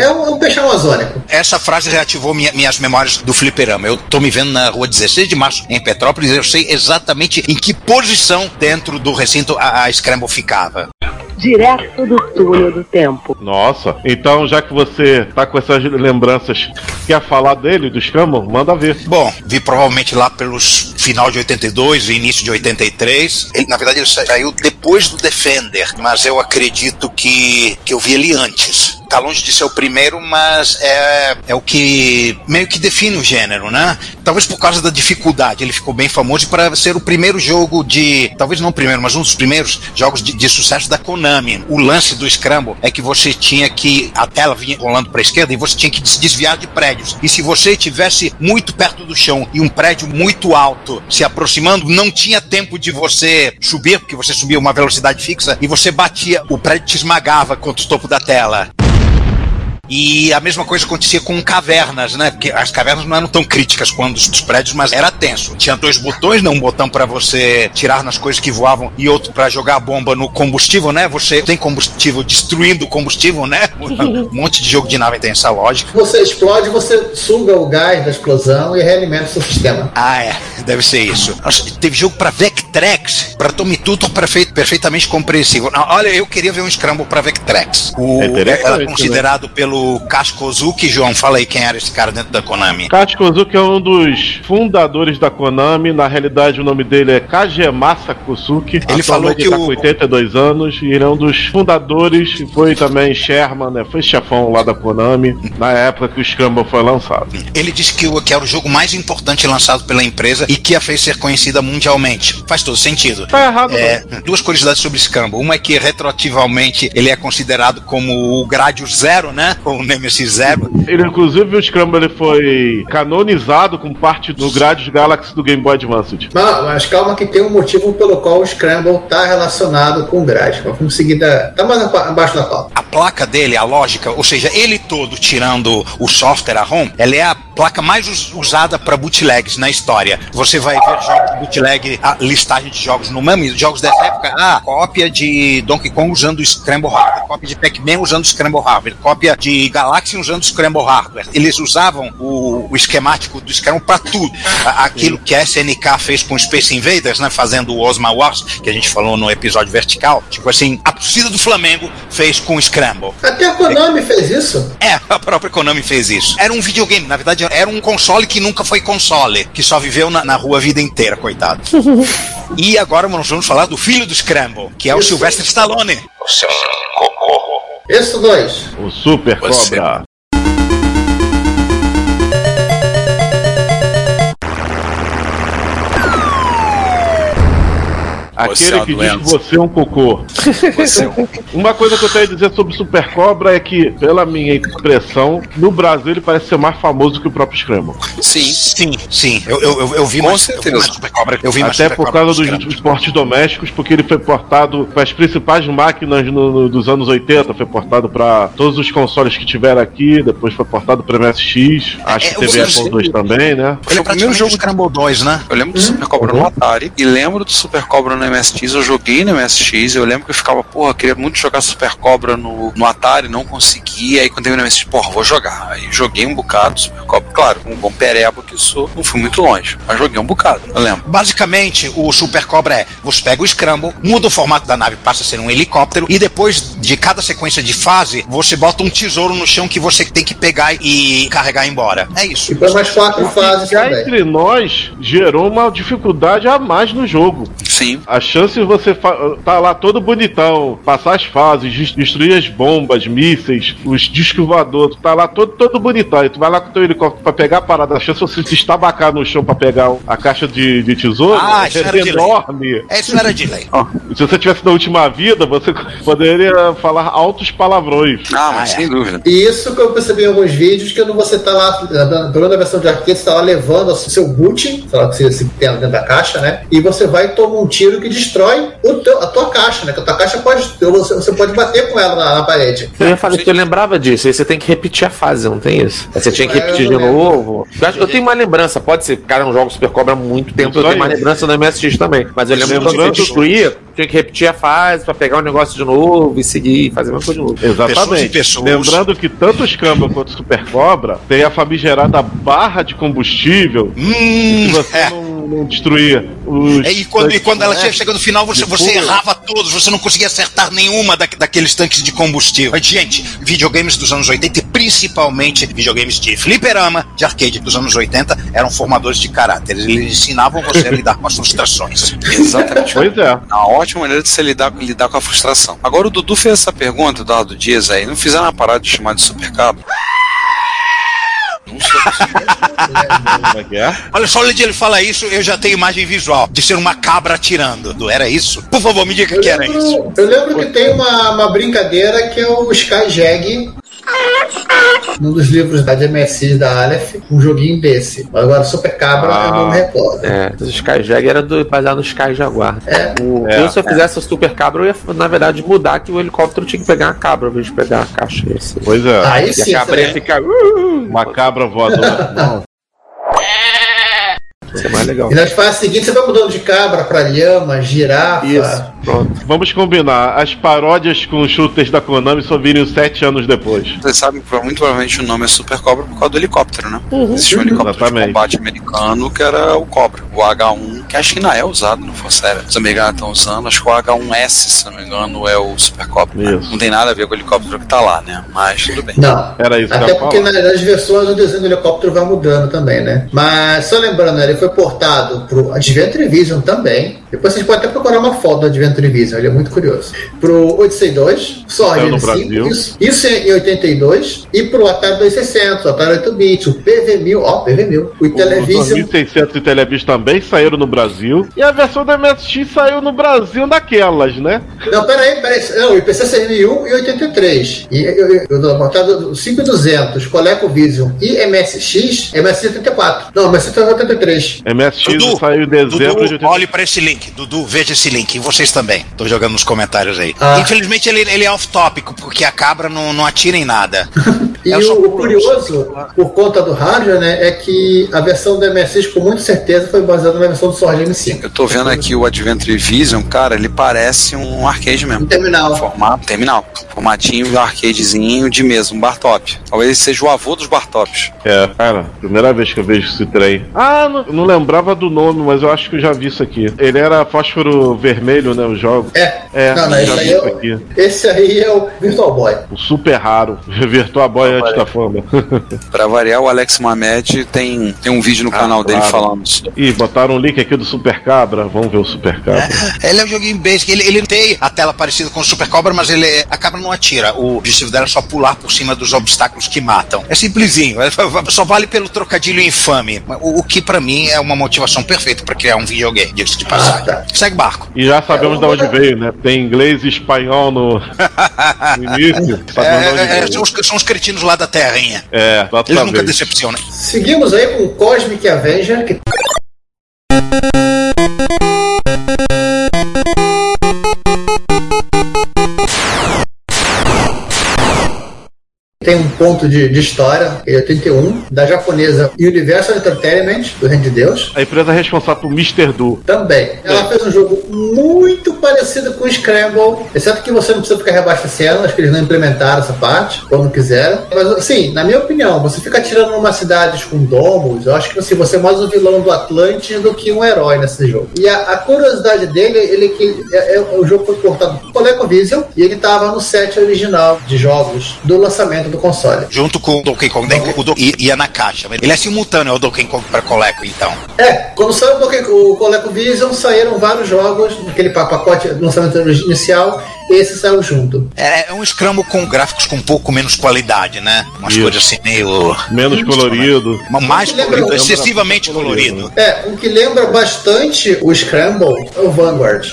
Speaker 8: é, é um, é um peixe amazônico.
Speaker 3: Essa frase reativou minha- minhas memórias do fliperama. Eu tô me vendo na rua 16 de março, em Petrópolis, e eu sei exatamente em que posição dentro do recinto a, a Scramble ficava.
Speaker 14: Direto do túnel do tempo.
Speaker 7: Nossa, então já que você tá com essas lembranças, quer falar dele, do Scramble? Manda ver.
Speaker 3: Bom, vi provavelmente lá pelos final de 82 e início de 83. Ele, na verdade, ele saiu depois do Defender, mas eu acredito que, que eu vi ele antes. Tá longe de ser o primeiro, mas é, é o que meio que define o gênero, né? Talvez por causa da dificuldade. Ele ficou bem famoso para ser o primeiro jogo de. Talvez não o primeiro, mas um dos primeiros jogos de, de sucesso da Konami. O lance do Scramble é que você tinha que. A tela vinha rolando para a esquerda e você tinha que se desviar de prédios. E se você estivesse muito perto do chão e um prédio muito alto se aproximando, não tinha tempo de você subir, porque você subia uma velocidade fixa e você batia, o prédio te esmagava contra o topo da tela. E a mesma coisa acontecia com cavernas, né? Porque as cavernas não eram tão críticas quanto os dos prédios, mas era tenso. Tinha dois botões, né? Um botão para você tirar nas coisas que voavam e outro para jogar a bomba no combustível, né? Você tem combustível destruindo o combustível, né? *laughs* Um monte de jogo de nave tem essa lógica.
Speaker 8: Você explode, você suga o gás da explosão e realimenta o seu sistema.
Speaker 3: Ah, é. Deve ser isso. Nossa, teve jogo pra Vectrex, pra Tommy Tutor perfeito, perfeitamente compreensível. Olha, eu queria ver um Scramble pra Vectrex. O,
Speaker 7: É
Speaker 3: era considerado pelo Kaskozuki. João, fala aí quem era esse cara dentro da Konami.
Speaker 7: Kachi Kozuki é um dos fundadores da Konami. Na realidade, o nome dele é Kajemasa Kosuke.
Speaker 3: Ele falou que
Speaker 7: tá
Speaker 3: o-
Speaker 7: com 82 anos e ele é um dos fundadores. e Foi também Sherman, né? Foi chefão lá da Konami na época que o Scramble foi lançado.
Speaker 3: Ele disse que, o, que era o jogo mais importante lançado pela empresa e que a fez ser conhecida mundialmente. Faz todo sentido.
Speaker 7: Tá errado,
Speaker 3: É, duas curiosidades sobre Scramble. Uma é que retroativamente ele é considerado como o Gradius Zero, né? Ou o Nemesis Zero.
Speaker 7: Ele, inclusive, o Scramble foi canonizado com parte do Gradius Galaxy do Game Boy Advance.
Speaker 8: Mas, mas calma que tem um motivo pelo qual o Scramble tá relacionado com o Grad. Mas Vamos seguir da. Tá mais aba- abaixo da pauta.
Speaker 3: A placa dele, a lógica, ou seja, ele todo tirando o software, a ROM, ela é a placa mais us- usada para bootlegs na história. Você vai ver jogos de bootleg, a listagem de jogos no MAMI, jogos dessa época, ah, cópia de Donkey Kong usando o Scramble Hardware, cópia de Pac-Man usando o Scramble Hardware, cópia de Galaxy usando o Scramble Hardware. Eles usavam o, o esquemático do Scramble para tudo. A- Aquilo que a SNK fez com Space Invaders, né, fazendo o Osma Wars, que a gente falou no episódio vertical, tipo assim, a torcida do Flamengo fez com o Scramble.
Speaker 8: Até a Konami fez isso.
Speaker 3: É, a própria Konami fez isso. Era um videogame, na verdade era um console que nunca foi console, que só viveu na, na rua a vida inteira, coitado. *laughs* E agora nós vamos falar do filho do Scramble, que é o Sylvester Stallone.
Speaker 9: Você é um cocô.
Speaker 8: Esse dois.
Speaker 7: O Super
Speaker 3: Você-
Speaker 7: Cobra. Aquele que diz que você é um cocô.
Speaker 2: Você é um- *laughs*
Speaker 7: Uma coisa que eu tenho a dizer sobre o Super Cobra é que, pela minha impressão, no Brasil ele parece ser mais famoso que o próprio Scramble.
Speaker 2: Sim.
Speaker 3: Sim, sim. Eu, eu, eu, eu vi
Speaker 2: Com
Speaker 3: mais, eu vi
Speaker 2: certeza.
Speaker 3: mais Super Cobra. Eu vi
Speaker 7: Até
Speaker 3: Super
Speaker 7: por causa
Speaker 3: do
Speaker 7: dos
Speaker 3: Scramble.
Speaker 7: esportes domésticos, porque ele foi portado para as principais máquinas no- no- dos anos 80, foi portado para todos os consoles que tiveram aqui, depois foi portado para MSX, acho
Speaker 3: É,
Speaker 7: que teve Apple 2 também, né?
Speaker 3: Ele é o primeiro jogo Scramble 2, né?
Speaker 2: Eu lembro do Super Cobra no Atari e lembro do Super Cobra no MSX. Eu joguei no MSX. Eu lembro que eu ficava, porra, queria muito jogar Super Cobra no, no Atari, não conseguia. Aí quando eu no MSX, porra, vou jogar. Aí joguei um bocado Super Cobra. Claro, com um bom pereba que sou, não fui muito longe, mas joguei um bocado, eu lembro.
Speaker 3: Basicamente, o Super Cobra é: você pega o Scramble, muda o formato da nave, passa a ser um helicóptero, e depois de cada sequência de fase, você bota um tesouro no chão que você tem que pegar e carregar embora. É isso.
Speaker 8: E foi mais quatro fases também.
Speaker 7: entre nós gerou uma dificuldade a mais no jogo.
Speaker 2: Sim.
Speaker 7: A chance de você tá lá todo bonitão, passar as fases, des- destruir as bombas, mísseis, os discos voadores, tu tá lá todo, todo bonitão. E tu vai lá com o teu helicóptero pra pegar a parada. A chance de você se estabacar no chão pra pegar a caixa de, de tesouro
Speaker 3: Ah, isso
Speaker 7: é
Speaker 3: era de lei.
Speaker 7: enorme.
Speaker 3: É, isso não era delay. *laughs*
Speaker 7: E se você tivesse na última vida, você *laughs* poderia falar altos palavrões.
Speaker 2: Ah, mas
Speaker 3: Ah, é.
Speaker 2: sem dúvida.
Speaker 8: E isso que eu percebi em alguns vídeos, que quando você tá lá, pelo menos na versão de arcade, você tá lá levando o seu boot, sei lá o que você você tem dentro da caixa, né? E você vai e toma um tiro que destrói o teu- a tua caixa, né? Que a tua caixa pode. Você, você pode bater com ela na, na parede.
Speaker 5: Eu ia falar que eu lembrava disso. Aí você tem que repetir a fase, não tem isso? Aí você tinha que
Speaker 8: É,
Speaker 5: repetir de novo. Eu, acho- eu tenho uma lembrança, pode ser, cara, não jogo Super Cobra há muito tempo, eu tenho uma lembrança no MSX também. Mas eu lembro que quando você
Speaker 7: Lembrando-
Speaker 5: destruía, tinha que repetir a fase pra pegar o negócio de novo e seguir, fazer a mesma coisa de novo.
Speaker 3: Pessoas
Speaker 7: Exatamente.
Speaker 3: pessoas.
Speaker 7: Lembrando que tanto o Scramble quanto o Super Cobra tem a famigerada barra de combustível.
Speaker 3: Hum,
Speaker 7: Se você
Speaker 3: é.
Speaker 7: não, não destruir os.
Speaker 3: É, e, quando, e quando ela
Speaker 7: É.
Speaker 3: chega, chega no final, você, você errava todos, você não conseguia acertar nenhuma da- daqueles tanques de combustível. Mas, gente, videogames dos anos 80 e principalmente videogames de fliperama, de arcade dos anos 80, eram formadores de caráter. Eles ensinavam você a lidar com as frustrações. *laughs*
Speaker 2: Exatamente.
Speaker 7: Pois é.
Speaker 2: Uma ótima maneira de se lidar, lidar com a frustração. Agora o Dudu fez essa pergunta, o Eduardo Dias aí, não fizeram uma parada de chamar de Super Cabo? Não sei.
Speaker 7: Como é que é?
Speaker 3: Olha só, onde ele fala isso, eu já tenho imagem visual de ser uma cabra atirando. Era isso? Por favor, me diga
Speaker 8: Eu
Speaker 3: que era isso.
Speaker 8: lembro, eu lembro que tem uma, uma brincadeira que é o Skyjag. Num dos livros da DMSI da Aleph, um joguinho desse. Agora, Super Cabra, eu não me recordo.
Speaker 5: É, o Sky Jag era do, baseado no Sky Jaguar.
Speaker 8: É.
Speaker 5: O,
Speaker 7: É.
Speaker 5: eu, se eu fizesse o Super Cabra, eu ia, na verdade, mudar que o helicóptero tinha que pegar a cabra, ao invés de pegar a caixa. Assim.
Speaker 7: Pois é.
Speaker 8: Aí
Speaker 5: E
Speaker 8: sim,
Speaker 5: a cabra ia ficar. "Uh",
Speaker 7: Uma cabra voadora. Não.
Speaker 5: Isso é mais legal.
Speaker 8: E nas fases seguintes você vai mudando de cabra pra lhama, girafa.
Speaker 5: Isso, pronto.
Speaker 7: Vamos combinar. As paródias com shooters da Konami só virem sete anos depois.
Speaker 2: Vocês sabem que muito provavelmente o nome é Super Cobra por causa do helicóptero, né? Existe um helicóptero
Speaker 7: Exatamente.
Speaker 2: de combate americano que era o Cobra, o H1, que acho que ainda é usado no Força Aérea. Os americanos estão usando, acho que o H1S, se não me engano, é o Super Cobra.
Speaker 7: Isso.
Speaker 2: Não tem nada a ver com o helicóptero que tá lá, né? Mas tudo bem.
Speaker 8: Não.
Speaker 7: Era isso
Speaker 8: Até porque
Speaker 7: falar.
Speaker 8: na- nas versões o desenho do helicóptero vai mudando também, né? Mas só lembrando, né, ele foi portado pro Adventure Vision também. Depois vocês podem até procurar uma foto do Adventure Vision, ele é muito curioso. Pro Odyssey 2, Sword
Speaker 7: Saiu no
Speaker 8: M5,
Speaker 7: Brasil.
Speaker 8: isso, isso é em 82, e pro Atari 2600, o Atari 8-bit, o PV1000, ó, PV1000, o
Speaker 7: Os
Speaker 8: Television
Speaker 7: 2600 e Televis também saíram no Brasil. E a versão da MSX saiu no Brasil daquelas, né?
Speaker 8: Não, peraí, peraí. Não, o IPC 6001 e 83. E eu, eu, eu botando 5200, ColecoVision e MSX, MSX 84. Não, MSX 83.
Speaker 7: MSX
Speaker 3: Dudu,
Speaker 7: saiu em dezembro de
Speaker 3: Dudu,
Speaker 7: 80.
Speaker 3: olhe para esse link. Dudu, veja esse link. E vocês também. Tô jogando nos comentários aí.
Speaker 8: Ah.
Speaker 3: Infelizmente ele, ele é off-tópico, porque a cabra não, não atira em nada. *laughs*
Speaker 8: E
Speaker 3: É
Speaker 8: o, o curioso, por conta do hardware, né, é que a versão do MSX, com muita certeza, foi baseada na versão do Sword M5.
Speaker 2: Eu tô vendo aqui o Adventure Vision, cara, ele parece um arcade mesmo.
Speaker 8: Um terminal.
Speaker 2: Formato, terminal. Formatinho, arcadezinho de mesa, um bar top. Talvez ele seja o avô dos bar tops.
Speaker 7: É, cara, primeira vez que eu vejo esse trem. Ah, não, não lembrava do nome, mas eu acho que eu já vi isso aqui. Ele era fósforo vermelho, né? Jogo.
Speaker 8: É.
Speaker 7: É,
Speaker 8: Não, não,
Speaker 7: já
Speaker 8: esse aí, é o, esse aí é o Virtual Boy.
Speaker 7: O super raro. *laughs* Virtual Boy antes da fama. *laughs*
Speaker 2: Pra variar, o Alex Mamed tem, tem um vídeo no
Speaker 7: Ah,
Speaker 2: canal dele
Speaker 7: claro.
Speaker 2: falando isso.
Speaker 7: Ih, botaram um link aqui do Super Cabra? Vamos ver o Super Cabra.
Speaker 3: Ele é um joguinho basic, ele, ele tem a tela parecida com o Super Cobra, mas ele a cabra não atira. O objetivo dela é só pular por cima dos obstáculos que matam. É simplesinho, é- só vale pelo trocadilho infame. O, o que pra mim é uma motivação perfeita pra criar um videogame, diga-se de passagem. Segue barco.
Speaker 7: E já sabemos de onde veio, né? Tem inglês e espanhol no, *laughs* no início.
Speaker 3: É, é,
Speaker 7: veio.
Speaker 3: são, os, são os cretinos lá da terrinha.
Speaker 7: É,
Speaker 3: Eles nunca decepcionam.
Speaker 8: Seguimos aí com o Cosmic Avenger, que tem um ponto de, de história, ele é 81, da japonesa Universal Entertainment, do Reino de Deus.
Speaker 7: A empresa responsável por Mr. Do.
Speaker 8: Também. Ela fez um jogo muito parecido com o Scramble, exceto que você não precisa ficar reabastecendo, acho que eles não implementaram essa parte, como quiseram. Mas, assim, na minha opinião, você fica atirando numa cidade com domos, eu acho que assim, você é mais um vilão do Atlante do que um herói nesse jogo. E a, a curiosidade dele, ele que é, é- o jogo foi portado pro ColecoVision e ele estava no set original de jogos do lançamento do console.
Speaker 3: Junto com o Donkey Kong, daí o Do- i- ia na caixa. Ele é simultâneo ao Donkey Kong pra Coleco, então.
Speaker 8: É, quando saiu o Donkey- o ColecoVision, saíram vários jogos, naquele pa- pacote do lançamento inicial, e esse saiu junto.
Speaker 3: É, é um Scramble com gráficos com um pouco menos qualidade, né? Umas
Speaker 7: Isso.
Speaker 3: coisas assim meio.
Speaker 7: Menos colorido.
Speaker 3: Mas Mais
Speaker 8: Lembra-
Speaker 3: colorido,
Speaker 8: lembra-
Speaker 3: excessivamente colorido.
Speaker 8: É, um que lembra bastante o Scramble é o Vanguard.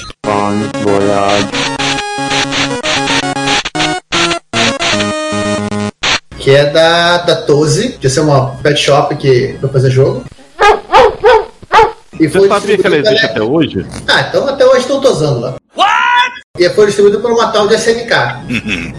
Speaker 8: Que é da, da Toze, que é uma pet shop que vai fazer jogo. E
Speaker 7: Você sabia que ela existe até hoje?
Speaker 8: Ah, então até hoje estão tosando lá. E foi distribuído por uma tal de SNK.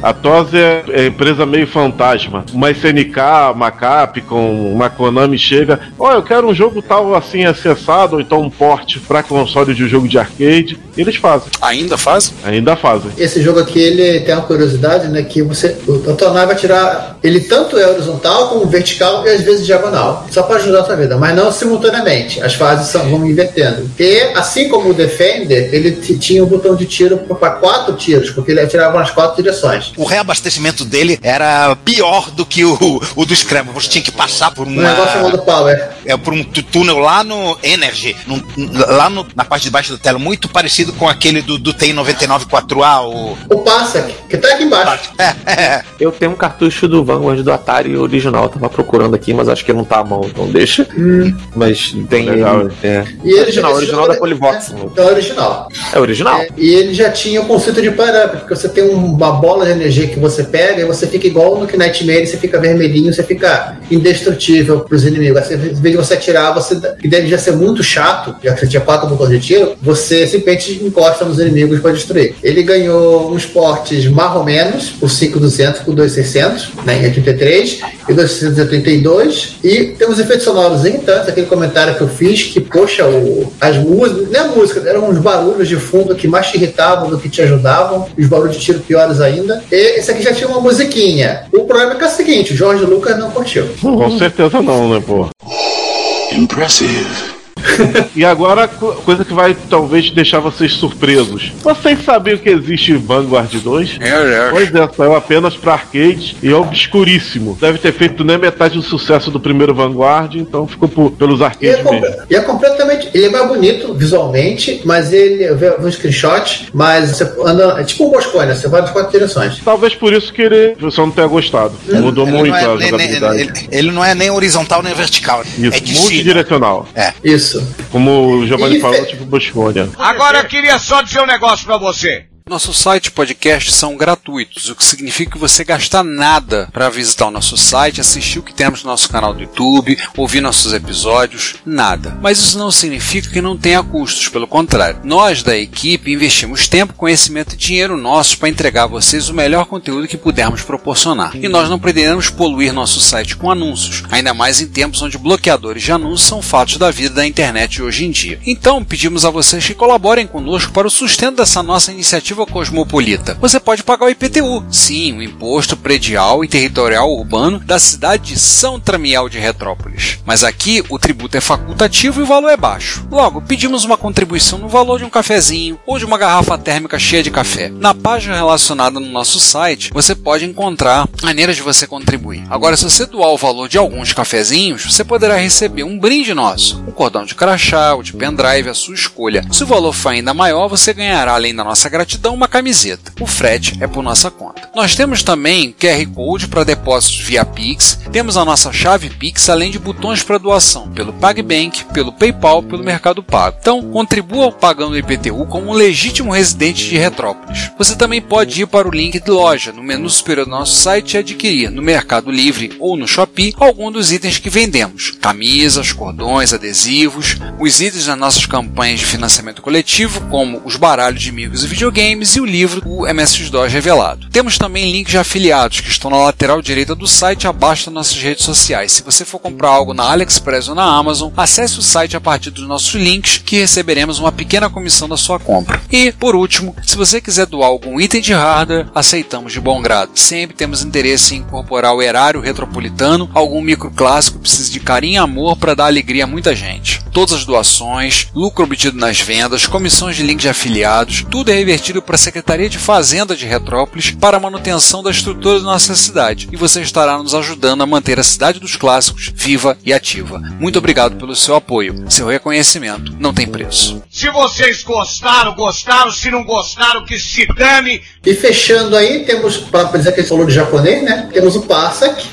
Speaker 7: A TOS é, é empresa meio fantasma. Uma SNK, uma Capcom, uma Konami chega. Ó, eu quero um jogo tal assim acessado, ou então um port pra console de jogo de arcade. Eles fazem.
Speaker 15: Ainda fazem?
Speaker 7: Ainda fazem.
Speaker 8: Esse jogo aqui, ele tem uma curiosidade, né? Que você. O Tonai vai tirar. Ele tanto é horizontal como vertical e às vezes diagonal. Só para ajudar a sua vida, mas não simultaneamente. As fases são, vão invertendo. E assim como o Defender, ele tinha um botão de tiro para quatro tiros, porque ele atirava nas quatro direções.
Speaker 3: O reabastecimento dele era pior do que o, o do Scramble. Você tinha que passar por
Speaker 8: Um
Speaker 3: uma.
Speaker 8: negócio chamado Power.
Speaker 3: É por um túnel lá no Energy, num- lá no- na parte de baixo da tela, muito parecido com aquele do, do TI-99 4A. O...
Speaker 8: O Passac, que tá aqui embaixo.
Speaker 3: É,
Speaker 5: Eu tenho um cartucho do Vanguard do Atari original, eu tava procurando aqui, mas acho que não tá à mão, então deixa. Mas tem.
Speaker 7: Legal.
Speaker 5: É.
Speaker 8: E ele
Speaker 5: original,
Speaker 8: esse
Speaker 5: original da Polivox.
Speaker 8: É, é original.
Speaker 5: É original?
Speaker 8: É, e ele já tinha o conceito de power-up, porque você tem uma bola de energia que você pega e você fica igual no Knightmare, você fica vermelhinho, você fica indestrutível pros inimigos. Assim, em vez de você atirar, você, que deve já ser muito chato, já que você tinha quatro botões de tiro, você simplesmente encosta nos inimigos para destruir. Ele ganhou uns portes mais ou menos, por 5200 por 2600, né, em 83 e 2682, e tem uns efeitos sonoros irritantes, aquele comentário que eu fiz, que, poxa, o, as músicas, não é música, eram uns barulhos de fundo que mais te irritavam do que te ajudavam, os barulhos de tiro piores ainda. E esse aqui já tinha uma musiquinha. O problema é que é o seguinte, o Jorge Lucas não curtiu.
Speaker 7: Com certeza não, né, pô?
Speaker 10: Impressive. *laughs*
Speaker 7: E agora, co- coisa que vai talvez deixar vocês surpresos. Vocês sabiam que existe Vanguard 2? Pois é, saiu apenas pra arcade e é obscuríssimo. Deve ter feito nem metade do sucesso do primeiro Vanguard, então ficou por- pelos
Speaker 8: E é,
Speaker 7: arcades mesmo.
Speaker 8: e é completamente. Ele é mais bonito visualmente, mas ele. Eu vi um screenshot, mas você anda. É tipo um Boscone, você vai nas quatro direções.
Speaker 7: Talvez por isso que ele o pessoal não tenha gostado. Mudou
Speaker 3: Ele
Speaker 7: muito
Speaker 3: é
Speaker 7: a
Speaker 3: nem-
Speaker 7: jogabilidade.
Speaker 3: ele, ele não é nem horizontal nem vertical.
Speaker 7: Isso,
Speaker 3: é de cima.
Speaker 7: multidirecional.
Speaker 3: É.
Speaker 8: Isso.
Speaker 7: Como o Giovanni
Speaker 8: E
Speaker 7: falou,
Speaker 8: fe-
Speaker 7: tipo Bosconia.
Speaker 16: Agora eu queria só dizer um negócio pra você.
Speaker 2: Nosso site e podcast são gratuitos, o que significa que você gasta nada para visitar o nosso site, assistir o que temos no nosso canal do YouTube, ouvir nossos episódios, nada. Mas isso não significa que não tenha custos, pelo contrário. Nós da equipe investimos tempo, conhecimento e dinheiro nossos para entregar a vocês o melhor conteúdo que pudermos proporcionar. E nós não pretendemos poluir nosso site com anúncios, ainda mais em tempos onde bloqueadores de anúncios são fatos da vida da internet hoje em dia. Então, pedimos a vocês que colaborem conosco para o sustento dessa nossa iniciativa cosmopolita. Você pode pagar o IPTU, sim, o Imposto Predial e Territorial Urbano da cidade de São Tramiel de Retrópolis. Mas aqui o tributo é facultativo e o valor é baixo. Logo, pedimos uma contribuição no valor de um cafezinho ou de uma garrafa térmica cheia de café. Na página relacionada no nosso site, você pode encontrar maneiras de você contribuir. Agora, se você doar o valor de alguns cafezinhos, você poderá receber um brinde nosso, um cordão de crachá ou de pendrive, a sua escolha. Se o valor for ainda maior, você ganhará, além da nossa gratidão, uma camiseta. O frete é por nossa conta. Nós temos também QR Code para depósitos via Pix, temos a nossa chave Pix, além de botões para doação pelo PagBank, pelo PayPal, pelo Mercado Pago. Então, contribua pagando o IPTU como um legítimo residente de Retrópolis. Você também pode ir para o link de loja no menu superior do nosso site e adquirir no Mercado Livre ou no Shopee algum dos itens que vendemos: camisas, cordões, adesivos, os itens das nossas campanhas de financiamento coletivo, como os baralhos de amigos e videogames e o livro O MS-DOS Revelado. Temos também links de afiliados que estão na lateral direita do site abaixo das nossas redes sociais. Se você for comprar algo na AliExpress ou na Amazon, acesse o site a partir dos nossos links que receberemos uma pequena comissão da sua compra. E, por último, se você quiser doar algum item de hardware, aceitamos de bom grado. Sempre temos interesse em incorporar o erário retropolitano, algum microclássico que precisa de carinho e amor para dar alegria a muita gente. Todas as doações, lucro obtido nas vendas, comissões de link de afiliados, tudo é revertido para a Secretaria de Fazenda de Retrópolis para a manutenção da estrutura da nossa cidade. E você estará nos ajudando a manter a cidade dos clássicos viva e ativa. Muito obrigado pelo seu apoio. Seu reconhecimento não tem preço.
Speaker 16: Se vocês gostaram, gostaram. Se não gostaram, que se dane.
Speaker 8: E fechando aí, temos, para dizer que ele falou de japonês, né? Temos o Parsak.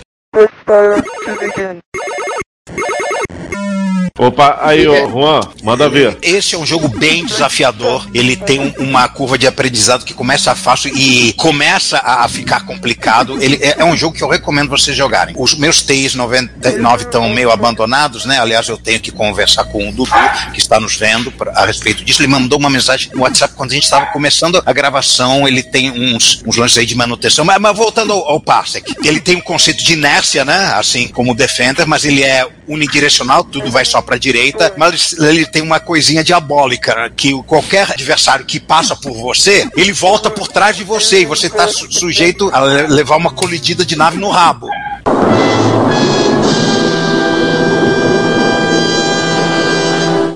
Speaker 7: Opa, aí, ô, Juan, manda ver.
Speaker 3: Esse é um jogo bem desafiador. Ele tem um- uma curva de aprendizado que começa fácil e começa a a ficar complicado. Ele é, é um jogo que eu recomendo vocês jogarem. Os meus TIs 99 estão meio abandonados, né? Aliás, eu tenho que conversar com o Dudu, que está nos vendo pra- a respeito disso. Ele mandou uma mensagem no WhatsApp quando a gente estava começando a gravação. Ele tem uns, uns lances aí de manutenção. Mas, mas voltando ao, ao Parsec, ele tem um conceito de inércia, né? Assim como o Defender, mas ele é unidirecional, tudo vai só para direita, mas ele tem uma coisinha diabólica, que qualquer adversário que passa por você, ele volta por trás de você e você está sujeito a le- levar uma colidida de nave no rabo.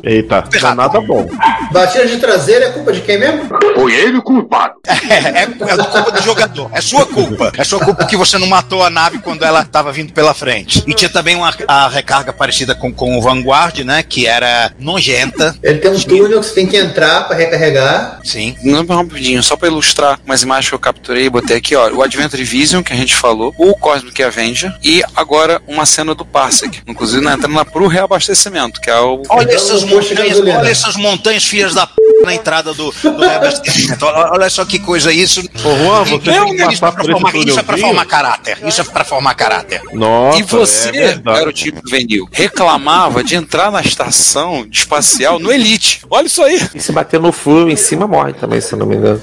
Speaker 7: Eita, não é nada bom.
Speaker 8: Batida de traseira é culpa de quem mesmo?
Speaker 3: Foi ele o culpado. *laughs* É, é, é culpa do jogador. É sua culpa. É sua culpa que você não matou a nave quando ela estava vindo pela frente. E tinha também uma a recarga parecida com, com o Vanguard, né? Que era nojenta.
Speaker 8: Ele tem um túnel que você tem que entrar para recarregar.
Speaker 3: Sim.
Speaker 17: Não, rapidinho, só pra ilustrar umas imagens que eu capturei e botei aqui, ó. O Adventure Vision, que a gente falou, o Cosmic Avenger e agora uma cena do Parsec. Inclusive na entrando pro reabastecimento, que é o.
Speaker 3: Olha essas montanhas, olha essas montanhas years up. Na entrada do, do reabastecimento. Olha só que coisa isso.
Speaker 7: Ô, Juan, você tem que
Speaker 3: isso,
Speaker 7: passar
Speaker 3: é
Speaker 7: esse
Speaker 3: formar, isso é pra formar caráter. Isso é pra formar caráter.
Speaker 7: Nossa,
Speaker 17: e você,
Speaker 7: é verdade.
Speaker 17: garotinho juvenil, reclamava de entrar na estação espacial no Elite. Olha isso aí.
Speaker 5: E se bater no furo em cima, morre também, se eu não me engano.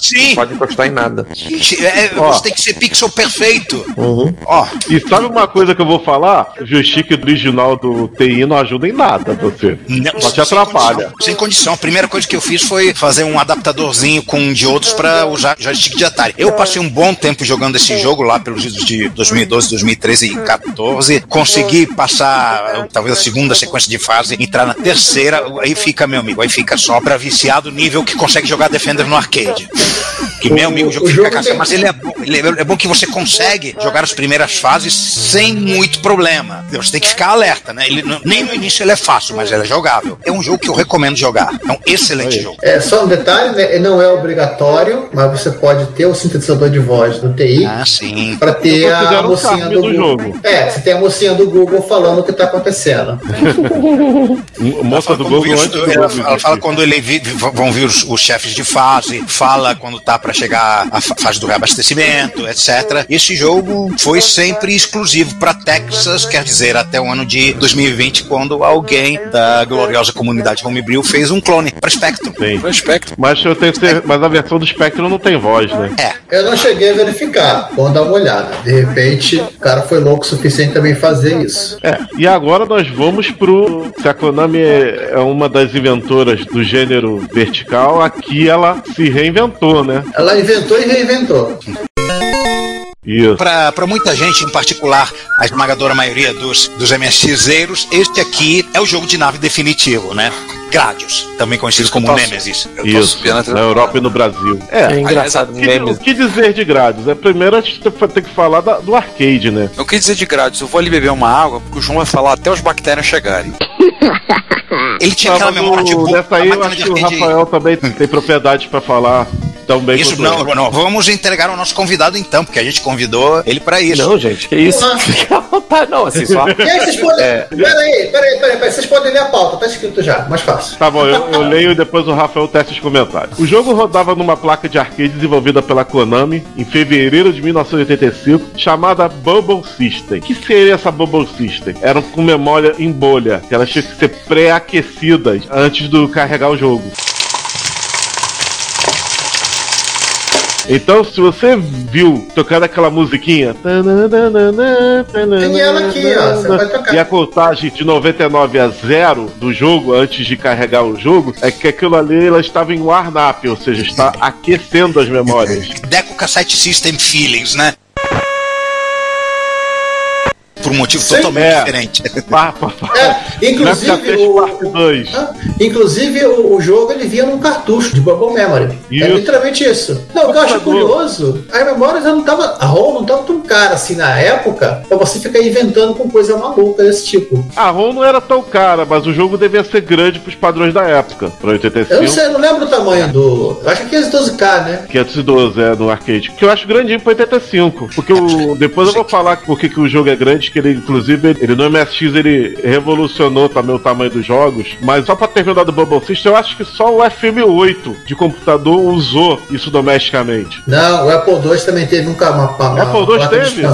Speaker 3: Sim.
Speaker 5: Não pode encostar em nada.
Speaker 3: Gente, é,
Speaker 7: Ó.
Speaker 3: você tem que ser pixel perfeito.
Speaker 7: Ó, e sabe uma coisa que eu vou falar? O joystick original do TI não ajuda em nada você. Só te atrapalha.
Speaker 3: Sem condição. A primeira coisa que eu fiz foi fazer um adaptadorzinho com diodos para usar joystick de Atari. Eu passei um bom tempo jogando esse jogo lá pelos idos de 2012, 2013 e 2014. Consegui passar talvez a segunda sequência de fase, entrar na terceira. Aí fica, meu amigo, aí fica só pra viciado nível que consegue jogar Defender no arcade. Que meu amigo, o jogo fica cansado, mas ele é bom. Ele é, é bom que você consegue jogar as primeiras fases sem muito problema. Você tem que ficar alerta, né? Ele, nem no início ele é fácil, mas ele é jogável. É um jogo que eu recomendo jogar. É um excelente jogo.
Speaker 8: É só um detalhe, né? Não é obrigatório, mas você pode ter o sintetizador de voz do TI
Speaker 3: Ah, sim.
Speaker 8: para ter
Speaker 7: Eu
Speaker 8: a mocinha do,
Speaker 7: do
Speaker 8: Google.
Speaker 7: jogo.
Speaker 8: É, você tem a mocinha do Google falando o que tá acontecendo. *laughs*
Speaker 7: Moça do Google antes do
Speaker 3: ela,
Speaker 7: Google
Speaker 3: ela fala quando ele vi- vão vir os, os chefes de fase, fala quando tá pra chegar a fa- fase do reabastecimento, etc. Esse jogo foi sempre exclusivo pra Texas, quer dizer, até o ano de 2020, quando alguém da gloriosa comunidade Homebrew fez um clone pra Spectrum.
Speaker 17: Pra Spectrum.
Speaker 7: Mas eu tenho cer- mas a versão do Spectrum não tem voz, né?
Speaker 3: É.
Speaker 8: Eu não cheguei a verificar, vamos dar uma olhada. De repente, o cara foi louco o suficiente também fazer isso.
Speaker 7: É, e agora nós vamos pro. Se a Konami é é uma das inventoras do gênero vertical, aqui ela se reinventou, né?
Speaker 8: Ela inventou e reinventou.
Speaker 7: Isso.
Speaker 3: Pra, pra muita gente, em particular a esmagadora maioria dos, dos MSXeiros, este aqui é o jogo de nave definitivo, né? Gradius, também conhecido como Nemesis.
Speaker 7: Isso, na Europa e no Brasil. É,
Speaker 5: É engraçado,
Speaker 7: o que, o que dizer de grades? É, primeiro a gente tem que falar da- do arcade, né?
Speaker 17: Eu quis dizer de grades, eu vou ali beber uma água, porque o João vai falar até os bactérias chegarem.
Speaker 3: Ele tinha aquela memória
Speaker 7: o-
Speaker 3: tipo.
Speaker 7: Dessa aí eu acho
Speaker 3: de
Speaker 7: que o Rafael também tem propriedade pra falar tão bem
Speaker 3: Isso, não, não, vamos entregar ao nosso convidado então, porque a gente convidou ele pra isso.
Speaker 5: Não, gente, que isso? Fica à vontade, não, assim, só.
Speaker 8: E aí vocês podem.
Speaker 5: É.
Speaker 8: Peraí, peraí, peraí, peraí. Vocês podem ler a pauta, tá escrito já, mais fácil.
Speaker 7: Tá bom, eu, eu leio e depois o Rafael testa os comentários. O jogo rodava numa placa de arcade desenvolvida pela Konami em fevereiro de 1985, chamada Bubble System. O que seria essa Bubble System? Eram com memória em bolha, que elas tinham que ser pré-aquecidas antes do carregar o jogo. Então, se você viu tocando aquela musiquinha.
Speaker 8: Tem ela aqui, ó. Você vai tocar.
Speaker 7: E a contagem de 99 a 0 do jogo, antes de carregar o jogo, é que aquilo ali ela estava em warm-up, ou seja, está aquecendo as memórias.
Speaker 3: Deco Cassette System Feelings, né? Por um motivo
Speaker 8: Sim.
Speaker 3: totalmente
Speaker 7: É.
Speaker 3: diferente.
Speaker 7: Pá, pá, pá.
Speaker 8: É, inclusive, o,
Speaker 7: parte 2.
Speaker 8: inclusive o, o jogo ele vinha num cartucho de Bubble Memory. É
Speaker 7: Isso.
Speaker 8: literalmente isso. Não, o que eu acho curioso, as memórias não tava, a ROM não tava tão cara assim na época pra você ficar inventando com coisa maluca desse tipo.
Speaker 7: A ROM não era tão cara, mas o jogo devia ser grande para os padrões da época. Para
Speaker 8: Eu não
Speaker 7: 85.
Speaker 8: sei, eu não lembro o tamanho do. Eu acho que é 512K, né?
Speaker 7: 512 é no arcade. Que eu acho grandinho pra 85. Porque o, depois eu vou falar por que que o jogo é grande, que ele, inclusive, ele no MSX ele revolucionou também o tamanho dos jogos. Mas só pra terminar do Bubble System, eu acho que só o FM8 de computador usou isso domesticamente.
Speaker 8: Não, o Apple II também teve um uma, uma,
Speaker 7: Apple II teve?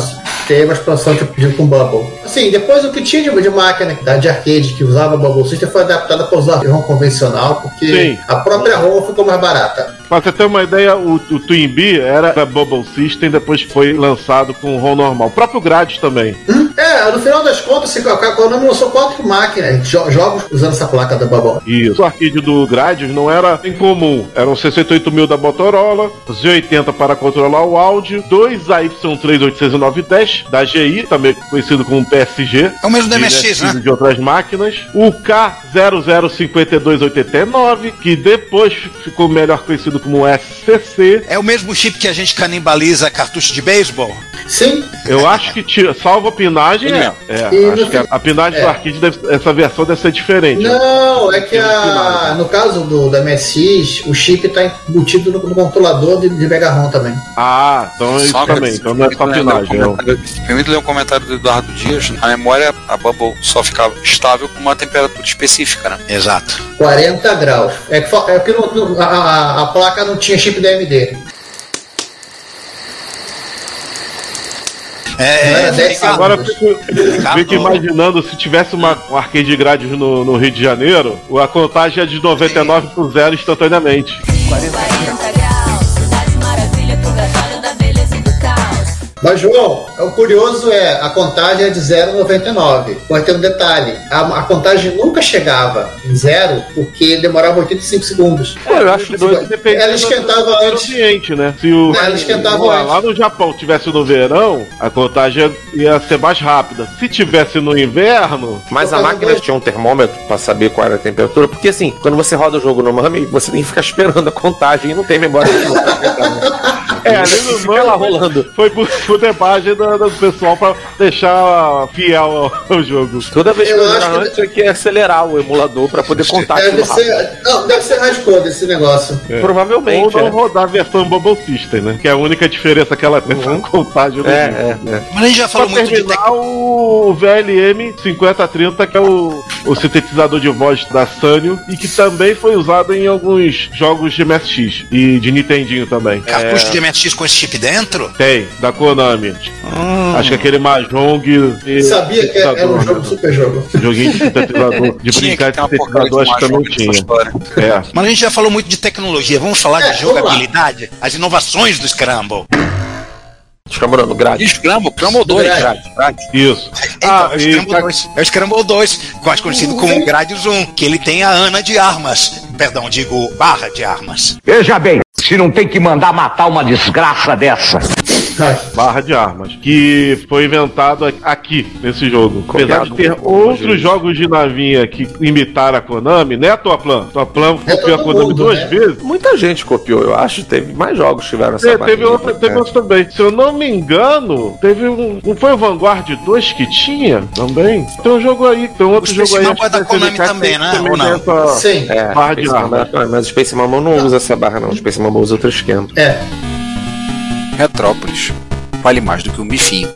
Speaker 8: Teve uma expansão tipo de com Bubble. Assim, depois o que tinha de, de máquina da- de arcade que usava Bubble System foi adaptada para usar ROM convencional, porque
Speaker 7: Sim.
Speaker 8: a própria ROM ficou mais barata.
Speaker 7: Pra você ter uma ideia, o, o Twin Bee era da Bubble System, depois foi lançado com o ROM normal. O próprio Gradius também.
Speaker 8: É, no final das contas, se a Konami lançou quatro máquinas, jo- jogos usando essa placa da Bubble.
Speaker 7: Isso. O arcade do Gradius não era incomum. Eram 68 mil da Motorola, Z80 para controlar o áudio, dois AY380910 da GI, também conhecido como PSG.
Speaker 3: É o mesmo MSX,
Speaker 7: é
Speaker 3: né?
Speaker 7: De outras máquinas. O K005289, que depois ficou melhor conhecido como SCC.
Speaker 3: É o mesmo chip que a gente canibaliza cartucho de beisebol?
Speaker 8: Sim.
Speaker 7: Eu acho que tira, salvo a pinagem, é. É, acho
Speaker 8: no
Speaker 7: que a, a pinagem
Speaker 8: é.
Speaker 7: do arcade, deve- essa versão deve ser diferente.
Speaker 8: Não, é que a, no caso do, da MSX, o chip está embutido no, no controlador de, de Mega ROM também.
Speaker 7: Ah, então é isso
Speaker 2: Só
Speaker 7: também. Então não é só pinagem. é o-
Speaker 2: Permite ler um comentário do Eduardo Dias. A memória, a Bubble só ficava estável com uma temperatura específica, né?
Speaker 3: Exato.
Speaker 8: 40 graus. É que, é que não- não- a, a- a placa não tinha chip da AMD.
Speaker 3: É, é,
Speaker 8: 10
Speaker 7: Agora eu fico, fico imaginando se tivesse uma, um arcade grade no, no Rio de Janeiro, a contagem é de 99 pro zero instantaneamente.
Speaker 11: 40
Speaker 8: Mas, João, o curioso é, a contagem é de 0,99. Pode ter um detalhe, a, a contagem nunca chegava em zero porque demorava 85 segundos.
Speaker 5: Pô, eu acho doido.
Speaker 7: Depende
Speaker 8: Ela esquentava
Speaker 7: do
Speaker 8: antes.
Speaker 7: ambiente, né? Se o,
Speaker 8: Ela esquentava
Speaker 7: lá,
Speaker 8: antes.
Speaker 7: lá no Japão tivesse no verão, a contagem ia ser mais rápida. Se tivesse no inverno,
Speaker 5: Mas a máquina tinha um termômetro pra saber qual era a temperatura, porque assim, quando você roda o jogo no Mami, você tem que ficar *laughs* esperando a contagem e não tem memória. *laughs*
Speaker 7: É, ali no
Speaker 5: lá rolando.
Speaker 7: Foi debagem do, do pessoal pra deixar fiel ao, ao jogo.
Speaker 5: Toda vez que
Speaker 8: Eu
Speaker 5: jogar
Speaker 8: que-
Speaker 5: antes, eu que acelerar o emulador pra poder contar
Speaker 8: Deve ser, não, deve ser hardcore esse negócio.
Speaker 7: É.
Speaker 5: Provavelmente,
Speaker 7: Ou não
Speaker 5: é.
Speaker 7: rodar a versão Bubble System, né? Que é a única diferença que ela tem na contagem
Speaker 5: É,
Speaker 7: jogo.
Speaker 5: é, é.
Speaker 3: Mas a gente já falou
Speaker 7: Pra
Speaker 3: muito de
Speaker 7: terminar, o VLM 5030, que é o, o sintetizador de voz da Sanyo, e que também foi usado em alguns jogos de MSX e de Nintendinho também.
Speaker 3: cartucho
Speaker 7: É,
Speaker 3: de MSX com esse chip dentro?
Speaker 7: Tem, da Konami. Acho que aquele Mahjong. e-
Speaker 8: Sabia que era um jogo super jogo.
Speaker 7: Joguinho de sintetizador. De brincar de sintetizador, acho que também tinha. É.
Speaker 3: Mas a gente já falou muito de tecnologia. Vamos falar
Speaker 8: É,
Speaker 3: de jogabilidade? As inovações do Scramble.
Speaker 5: Scramble grade.
Speaker 18: E Scramble, Scramble 2.
Speaker 8: Grade.
Speaker 7: Isso.
Speaker 3: Então,
Speaker 7: Ah,
Speaker 3: é, o
Speaker 7: e
Speaker 3: Scramble 2, é o Scramble 2, mais conhecido como Gradius 1, que ele tem a Ana de armas. Perdão, digo barra de armas.
Speaker 19: Veja bem, se não tem que mandar matar uma desgraça dessa.
Speaker 7: Barra de armas. Que foi inventado aqui, nesse jogo. Apesar de ter outros
Speaker 5: gente.
Speaker 7: jogos de navinha que imitaram a Konami, né, Toaplan? Toaplan copiou a Konami
Speaker 8: mundo,
Speaker 7: duas
Speaker 8: né?
Speaker 7: vezes.
Speaker 5: Muita gente copiou, eu acho. Teve mais jogos que tiveram essa
Speaker 7: É, teve outro, teve
Speaker 5: né?
Speaker 7: outro também. Se eu não me engano, teve um. Não foi o Vanguard 2 que tinha também? Tem um jogo aí, tem um outro
Speaker 3: O
Speaker 7: jogo
Speaker 3: Space
Speaker 7: aí.
Speaker 3: É da
Speaker 7: acho que
Speaker 3: Konami também, né?
Speaker 7: também
Speaker 3: Ou não?
Speaker 7: essa
Speaker 8: Sim.
Speaker 5: É,
Speaker 7: barra de armas.
Speaker 5: é- mas o Space Mambo não usa essa barra, não. O Space Mambo usa outro esquema.
Speaker 8: É.
Speaker 18: Retrópolis vale mais do que um bifinho.